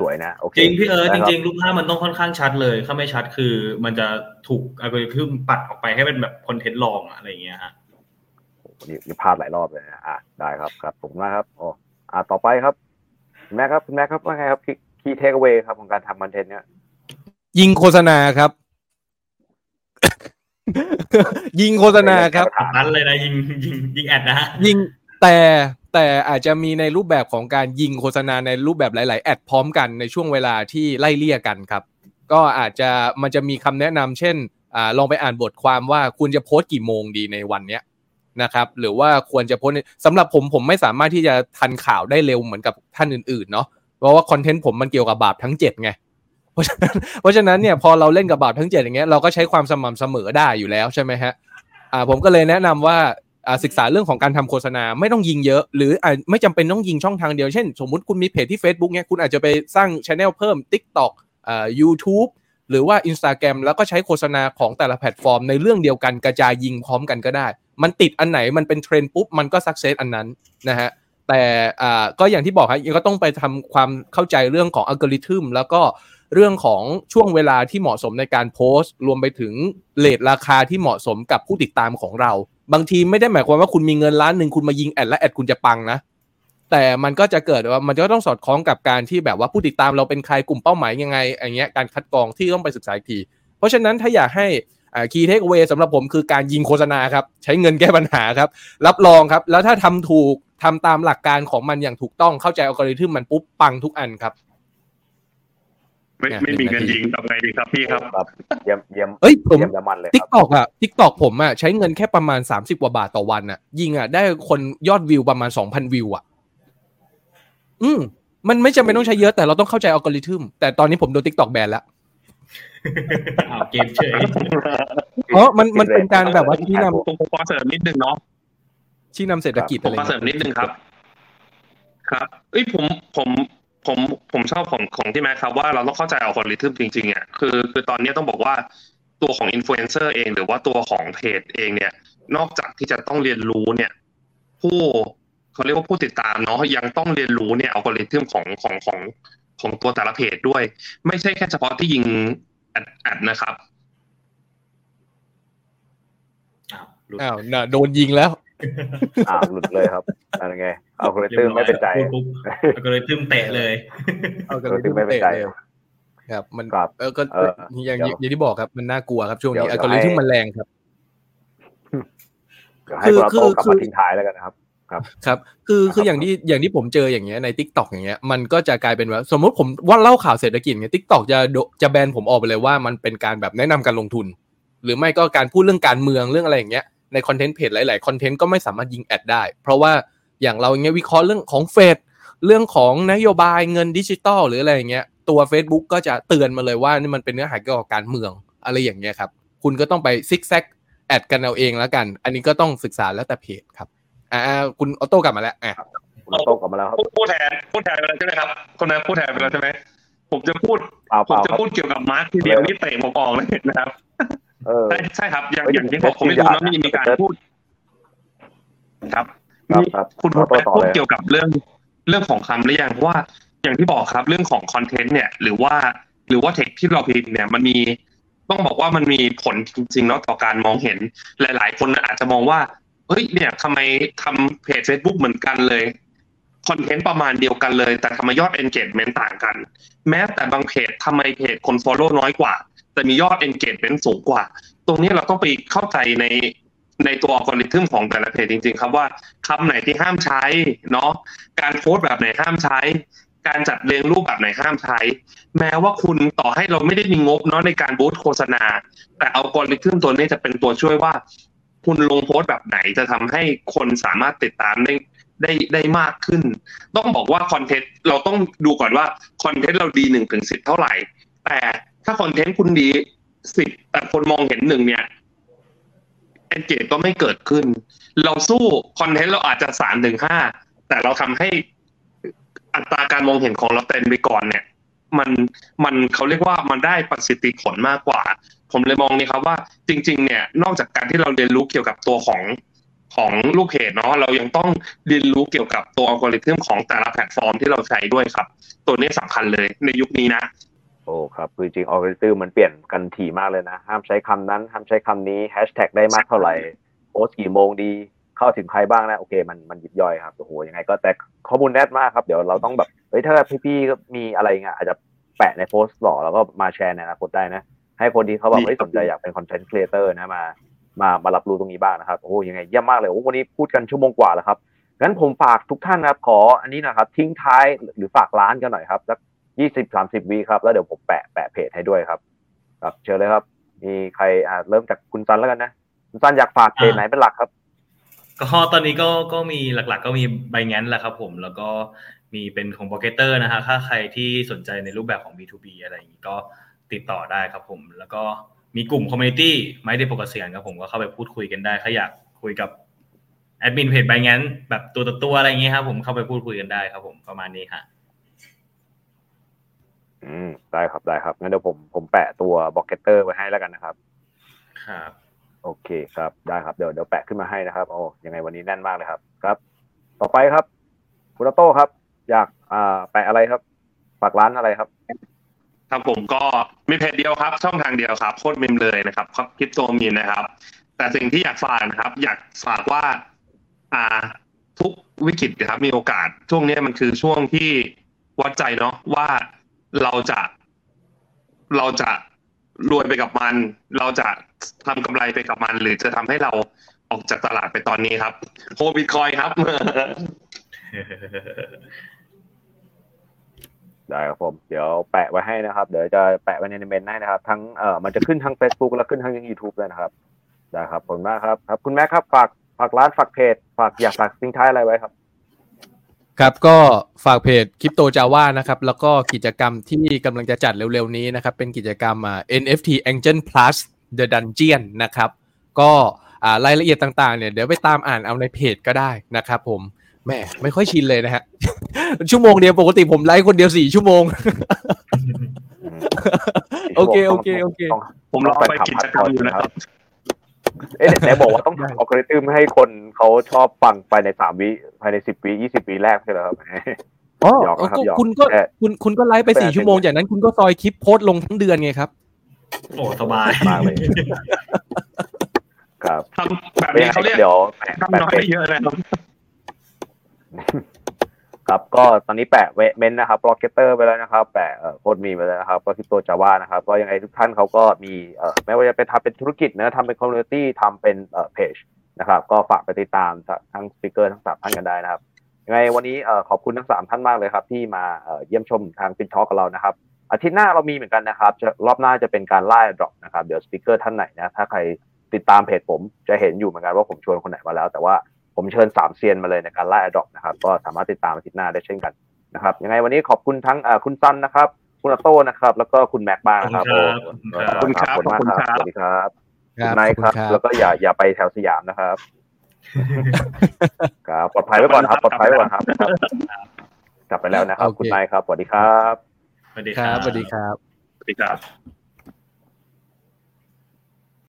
สวยๆนะโอเคจริงพี่เออจริงๆ รูปภาพมันต้องค่อนข้างชัดเลยถ้าไม่ชัดคือมันจะถูกอัลกอริทึมปัดออกไปให้เป็นแบบคอนเทนต์รองอะไรอย่างเงี้ยฮะนี่นี่พลาดหลายรอบเลยนะอะได้ครับครับผมนะครับโอ้อะต่อไปครับคุณแม่ครับคุณแม่ครับว่าไงครับ key takeaway ครับของการทำคอนเทนต์เนี่ยยิงโฆษณาครับยิงโฆษณาครับนั้นเลยนะยิงยิงยิง ad นะฮะยิง แต่แต่อาจจะมีในรูปแบบของการยิงโฆษณาในรูปแบบหลาย ๆ ad พร้อมกันในช่วงเวลาที่ไล่เลี่ยกันครับ ก็อาจจะมันจะมีคำแนะนำเช่นอ่าลองไปอ่านบทความว่าคุณจะโพสต์กี่โมงดีในวันเนี้ยนะครับ หรือว่าควรจะโพสสำหรับผมผมไม่สามารถที่จะทันข่าวได้เร็วเหมือนกับท่านอื่น ๆ เนาะเพราะว่าคอนเทนต์ผมมันเกี่ยวกับบาปทั้งเจ็ดไงเพราะฉะนั้นเพราะฉะนั้นเนี่ยพอเราเล่นกับบาปทั้งเจ็ดอย่างเงี้ยเราก็ใช้ความสม่ำเสมอได้อยู่แล้วใช่ไหมฮะอ่าผมก็เลยแนะนำว่า ศึกษาเรื่องของการทำโฆษณาไม่ต้องยิงเยอะ หรืออไม่จำเป็นต้องยิงช่องทางเดียวเช่น สมมุติคุณมีเพจที่ Facebook เนี่ยคุณอาจจะไปสร้างช anel เพิ่ม TikTok อ่า YouTube หรือว่า Instagram แล้วก็ใช้โฆษณาของแต่ละแพลตฟอร์ม ในเรื่องเดียวกันกระจายยิงพร้อมกันก็ได้ มันติดอันไหนมันเป็นเทรนด์ปุ๊บ มันก็ success อันนั้นนะฮะแต่อ่าก็อย่างที่บอกครับก็ต้องไปทำความเข้าใจเรื่องของอัลกอริทึมแล้วก็เรื่องของช่วงเวลาที่เหมาะสมในการโพสต์ รวมไปถึง rate ราคาที่เหมาะสมกับผู้ติดตามของเรา บางทีไม่ได้หมายความว่าคุณมีเงินล้านหนึ่งคุณมายิง ad แล้ว ad คุณจะปังนะแต่มันก็จะเกิดว่ามันก็ต้องสอดคล้องกับการที่แบบว่าผู้ติดตามเราเป็นใครกลุ่มเป้าหมายยังไงอย่างเงี้ยการคัดกรองที่ต้องไปศึกษาอีกที เพราะฉะนั้นถ้าอยากให้ key takeaway สำหรับผมคือการยิงโฆษณาครับ ใช้เงินแก้ปัญหาครับ รับรองครับ แล้วถ้าทำถูกทำตามหลักการของมันอย่างถูกต้องเข้าใจอัลกอริทึมมันปุ๊บปังทุกอันครับ ไม่ไม่มีเงินยิงทำไงดีครับพี่ครับครับเยี่ยมเยี่ยมเอ้ยผมเยี่ยมยมันเลย TikTok ครับ TikTok อะ TikTok ผมอะใช้เงินแค่ประมาณสามสิบกว่าบาทต่อวันอะยิงอะได้คนยอดวิวประมาณสองพันวิวอะอืมมันไม่จำเป็นต้องใช้เยอะแต่เราต้องเข้าใจอัลกอริทึมแต่ตอนนี้ผมโดน TikTok แบนแล้วอ้าวเกมเฉยเพราะมันมันเป็นการแบบว่าชี้นำผมขอเสริมนิดนึงเนาะชี้นำเศรษฐกิจผมอะไรขอเสริเงี้ยมนิดนึงครับ ครับเอ้ยผมผม ผมผมชอบของของที่แม็กครับว่าเราต้องเข้าใจอัลกอริทึมจริงๆอะคือคือตอนนี้ต้องบอกว่าตัวของอินฟลูเอนเซอร์เอง หรือว่าตัวของเพจเองเนี่ย นอกจากที่จะต้องเรียนรู้เนี่ย ผู้เขาเรียกว่าผู้ติดตามเนาะยังต้องเรียนรู้เนี่ยอัลกอริทึมของของของของตัวแต่ละเพจด้วย ไม่ใช่แค่เฉพาะที่ยิงแอดแอดนะครับอ้าวโดนยิงแล้ว อ่าหลุดเลยครับอะไรไงเอาคอริทึมไม่เป็นใจพูดปุ๊บอัลกอริทึมเตะเลยเอาอัลกอริทึมไม่เป็นใจครับ มันครับเออก็เอออย่างเดี๋ยวอย่างที่บอกครับ มันน่ากลัวครับช่วงเดี๋นี้ยวอัลกอริทึมให้มันแรงครับเดี๋ยวให้คุณคือโต้กลับคือมาทิ้งท้ายแล้วกันนะครับ ครับคือคือครับอย่างที่อย่างที่ผมเจออย่างเงี้ยใน TikTok อย่างเงี้ยมันก็จะกลายเป็นว่าสมมติผมว่าเล่าข่าวเศรษฐกิจเงี้ย TikTok จะโดจะแบนผมออกไปเลยว่ามันเป็นการแบบแนะนำการลงทุน หรือไม่ก็การพูดเรื่องการเมืองเรื่องอะไรอย่างเงี้ย ในคอนเทนต์เพจหลายๆคอนเทนต์ก็ไม่สามารถยิง ad ได้ เพราะว่าอย่างเราอย่างเงี้ยวิเคราะห์เรื่องของเฟดเรื่องของนโยบายเงินดิจิตอลหรืออะไรอย่างเงี้ยตัว Facebook ก็จะเตือนมาเลยว่านี่มันเป็นเนื้อหาเกี่ยวกับการเมืองอะไรอย่างเงี้ยครับคุณก็ต้องไปซิกแซกad กันเอาเองแล้วกัน อันนี้ก็ต้องศึกษาแล้วแต่เพจครับอ่าคุณออโต้กลับมาแล้วอะคุณออโต้กลับมาแล้วครับพูดแทนพูดแทนไปแล้วใช่ไหมครับคนนั้นพูดแทนไปแล้วใช่ไหมผมจะพูดผมจะพูดเกี่ยวกับมาร์คทีเดียวนี่เตะผมออกเลยนะครับ ใช่ใช่ครับ อย่างอย่างที่บอกผมไม่รู้นะมีมีการพูด ครับคุณพูดพูดเกี่ยวกับเรื่องเรื่องของคำหรือยังเพราะว่าอย่างที่บอกครับเรื่องของคอนเทนต์เนี่ย หรือว่าหรือว่าเทคที่เราพิมพ์เนี่ยมันมีต้องบอกว่ามันมีผลจริงๆเนาะต่อการมองเห็นหลายๆ คนอาจจะมองว่าเฮ้ยเนี่ยทำไมทำเพจ Facebook เหมือนกันเลยคอนเทนต์ประมาณเดียวกันเลย แต่ทำไมยอด engagement ต่างกัน แม้แต่บางเพจทำไมเพจคน follow น้อยกว่า แต่มียอด engagement สูงกว่า ตรงนี้เราต้องไปเข้าใจในในตัวอัลกอริทึมของแต่ละเพจจริง ๆ ครับว่าคำไหนที่ห้ามใช้เนาะการโพสต์แบบไหนห้ามใช้ การจัดเรียงรูปแบบไหนห้ามใช้ แม้ว่าคุณต่อให้เราไม่ได้มีงบเนาะในการบูตโฆษณา แต่อัลกอริทึมตัวนี้จะเป็นตัวช่วยว่า คุณลงโพสต์แบบไหนจะทำให้คนสามารถติดตามได้ได้ได้มากขึ้น ต้องบอกว่าคอนเทนต์เราต้องดูก่อนว่าคอนเทนต์เราดีหนึ่งถึงสิบเท่าไหร่ แต่ ถ้าคอนเทนต์คุณดีสิบแต่คนมองเห็นหนึ่งเนี่ยเอนเกจก็ไม่เกิดขึ้น เราสู้คอนเทนต์เราอาจจะสามถึงห้าแต่เราทำให้อัตราการมองเห็นของเราเต็มไปก่อนเนี่ย มันมันเขาเรียกว่ามันได้ประสิทธิผลมากกว่า ผมเลยมองนี่ครับว่าจริง ๆ เนี่ย นอกจากการที่เราเรียนรู้เกี่ยวกับตัวของของลูกเพจเนาะเรายังต้องเรียนรู้เกี่ยวกับตัวอัลกอริทึมของแต่ละแพลตฟอร์มที่เราใช้ด้วยครับ ตัวนี้สำคัญเลยในยุคนี้นะ โอ้ครับคือจริงอัลกอริทึมมันเปลี่ยนกันถี่มากเลยนะ ห้ามใช้คำนั้น ห้ามใช้คำนี้แฮชแท็กได้มากเท่าไหร่โพสต์กี่โมงดีเข้าถึงใครบ้างนะ โอเค มันมันยิบย่อยครับโอ้โหยังไงก็แต่ข้อมูลแน่นมากครับ เดี๋ยวเราต้องแบบเฮ้ยถ้าพี่ๆก็มีอะไรเงี้ยอาจจะแปะในโพสต์หล่อแล้วก็มาแชร์ในอนาคตได้นะ ให้คนที่เขาแบบเฮ้ยสนใจอยากเป็น content creator นะมามามารับรู้ตรงนี้บ้างนะครับโอ้ยังไงเยี่ยมมากเลยโอ้วันนี้พูดกันชั่วโมงกว่าแล้วครับงั้นผมฝากทุกท่านนะครับขออันนี้นะครับทิ้งท้ายหรือฝากร้านกันหน่อยครับสัก ยี่สิบสามสิบวิครับ แล้วเดี๋ยวผมแปะแปะเพจให้ด้วยครับ ครับ เชิญเลยครับ มีใครอ่าเริ่มจากคุณซันแล้วกันนะ คุณซันอยากฝากเพจไหนเป็นหลักครับ ก็ตอนนี้ก็ก็มีหลักๆ ก็มีใบงั้นแหละครับผม แล้วก็มีเป็นของโปรเกเตอร์นะฮะถ้าใครที่สนใจในรูปแบบของ B2B อะไรอย่างนี้ก็ติดต่อได้ครับผม แล้วก็มีกลุ่มคอมมูนิตี้ไม่ได้ปกเสียงครับผมก็เข้าไปพูดคุยกันได้ถ้าอยากคุยกับแอดมินเพจใบงั้นแบบตัวต่อตัวอะไรเงี้ยครับผมเข้าไปพูดคุยกันได้ครับผมประมาณนี้ค่ะ อืมได้ครับได้ครับงั้นเดี๋ยวผมผมแปะตัวบล็อกเกเตอร์ไว้ให้แล้วกันนะครับ ครับ โอเคครับได้ครับเดี๋ยวเดี๋ยวแปะขึ้นมาให้นะครับโอ้ยังไงวันนี้แน่นมากเลยครับ ครับ ต่อไปครับคุณโต้ครับ อยากอ่าแปะอะไรครับฝากร้านอะไรครับครับผมก็มีเพจเดียวครับ ช่องทางเดียวครับโคตรมีมเลยนะครับคริปโตมีมนะครับ แต่สิ่งที่อยากฝากนะครับ อยากฝากว่า อ่า ทุกวิกฤตนะครับ มีโอกาสช่วงนี้มันคือช่วงที่วัดใจเนาะว่า เราจะเราจะรวยไปกับมัน เราจะทำกำไรไปกับมัน หรือจะทำให้เราออกจากตลาดไปตอนนี้ครับโฮบิตคอยครับ ได้ครับผม เดี๋ยวแปะไว้ให้นะครับ เดี๋ยวจะแปะไว้ในเมนให้นะครับ ทั้งเอ่อมันจะขึ้นทั้ง Facebook และขึ้นทั้งยูทูบเลยนะครับ ได้ครับขอบคุณมากครับ ครับ คุณแม่ครับ ฝากฝากร้านฝากเพจ ฝากอยากฝากทิ้งท้ายอะไรไว้ครับ ครับก็ฝากเพจคริปโตจาว่านะครับแล้วก็กิจกรรมที่กำลังจะจัดเร็วๆนี้นะครับเป็นกิจกรรมอ่า NFT Angel Plus The Dungeon นะครับก็รายละเอียดต่างๆเนี่ยเดี๋ยวไปตามอ่านเอาในเพจก็ได้นะครับผมแม่ไม่ค่อยชินเลยนะฮะชั่วโมงเดียวปกติผมไลฟ์คนเดียวสี่ชั่วโมง โอเคโอเคโอเค ผมรอไปกิจกรรมอยู่นะครับเอ๊ะไหนบอกว่าต้องอัลกอริทึมให้คนเขาชอบฟังภายในสามวิ ภายในสิบวิยี่สิบวิแรกใช่ไหมครับอ๋อคุณก็คุณคุณก็ไลฟ์ไปสี่ชั่วโมงจากนั้นคุณก็ซอยคลิปโพสต์ลงทั้งเดือนไงครับ โอ้สบายมากเลย ครับทำแบบนี้เขาเรียกเดี๋ยวทำน้อยเยอะเลยครับครับก็ตอนนี้แปะเวเมนนะครับบล็อกเกเตอร์ไปแล้วนะครับ แปะโคตรมีมไปแล้วนะครับ ก็คริปโตจาวานะครับ ก็ยังไงทุกท่านเขาก็มีเอ่อไม่ว่าจะเป็นทำเป็นธุรกิจนะทำเป็น community ทำเป็นเอ่อเพจ นะครับ ก็ฝากไปติดตามทั้ง speaker ทั้งสามท่านกันได้นะครับยังไงวันนี้เอ่อขอบคุณทั้งสามท่านมากเลยครับ ที่มาเอ่อเยี่ยมชมทาง FinTalk กับเรานะครับอาทิตย์หน้าเรามีเหมือนกันนะครับจะรอบหน้าจะเป็นการล่า airdrop นะครับเดี๋ยว speaker ท่านไหนนะถ้าใครติดตามเพจผมจะเห็นอยู่เหมือนกันว่าผมชวนคนไหนมาแล้ว แต่ว่าผมเชิญสามเซียนมาเลยในการล่า airdrop นะครับ ก็สามารถติดตามอาทิตย์หน้าได้เช่นกันนะครับยังไงวันนี้ขอบคุณทั้งคุณซันนะครับ คุณออโต้นะครับ แล้วก็คุณแม็กบ้างนะครับขอบคุณครับขอบคุณมากครับสวัสดีครับ คุณนายครับ แล้วก็อย่าอย่าไปแถวสยามนะครับ ครับปลอดภัยไว้ก่อนครับปลอดภัยไว้ก่อนครับ กลับไปแล้วนะครับ คุณนายครับสวัสดีครับสวัสดีครับสวัสดีครับสวัสดีครับ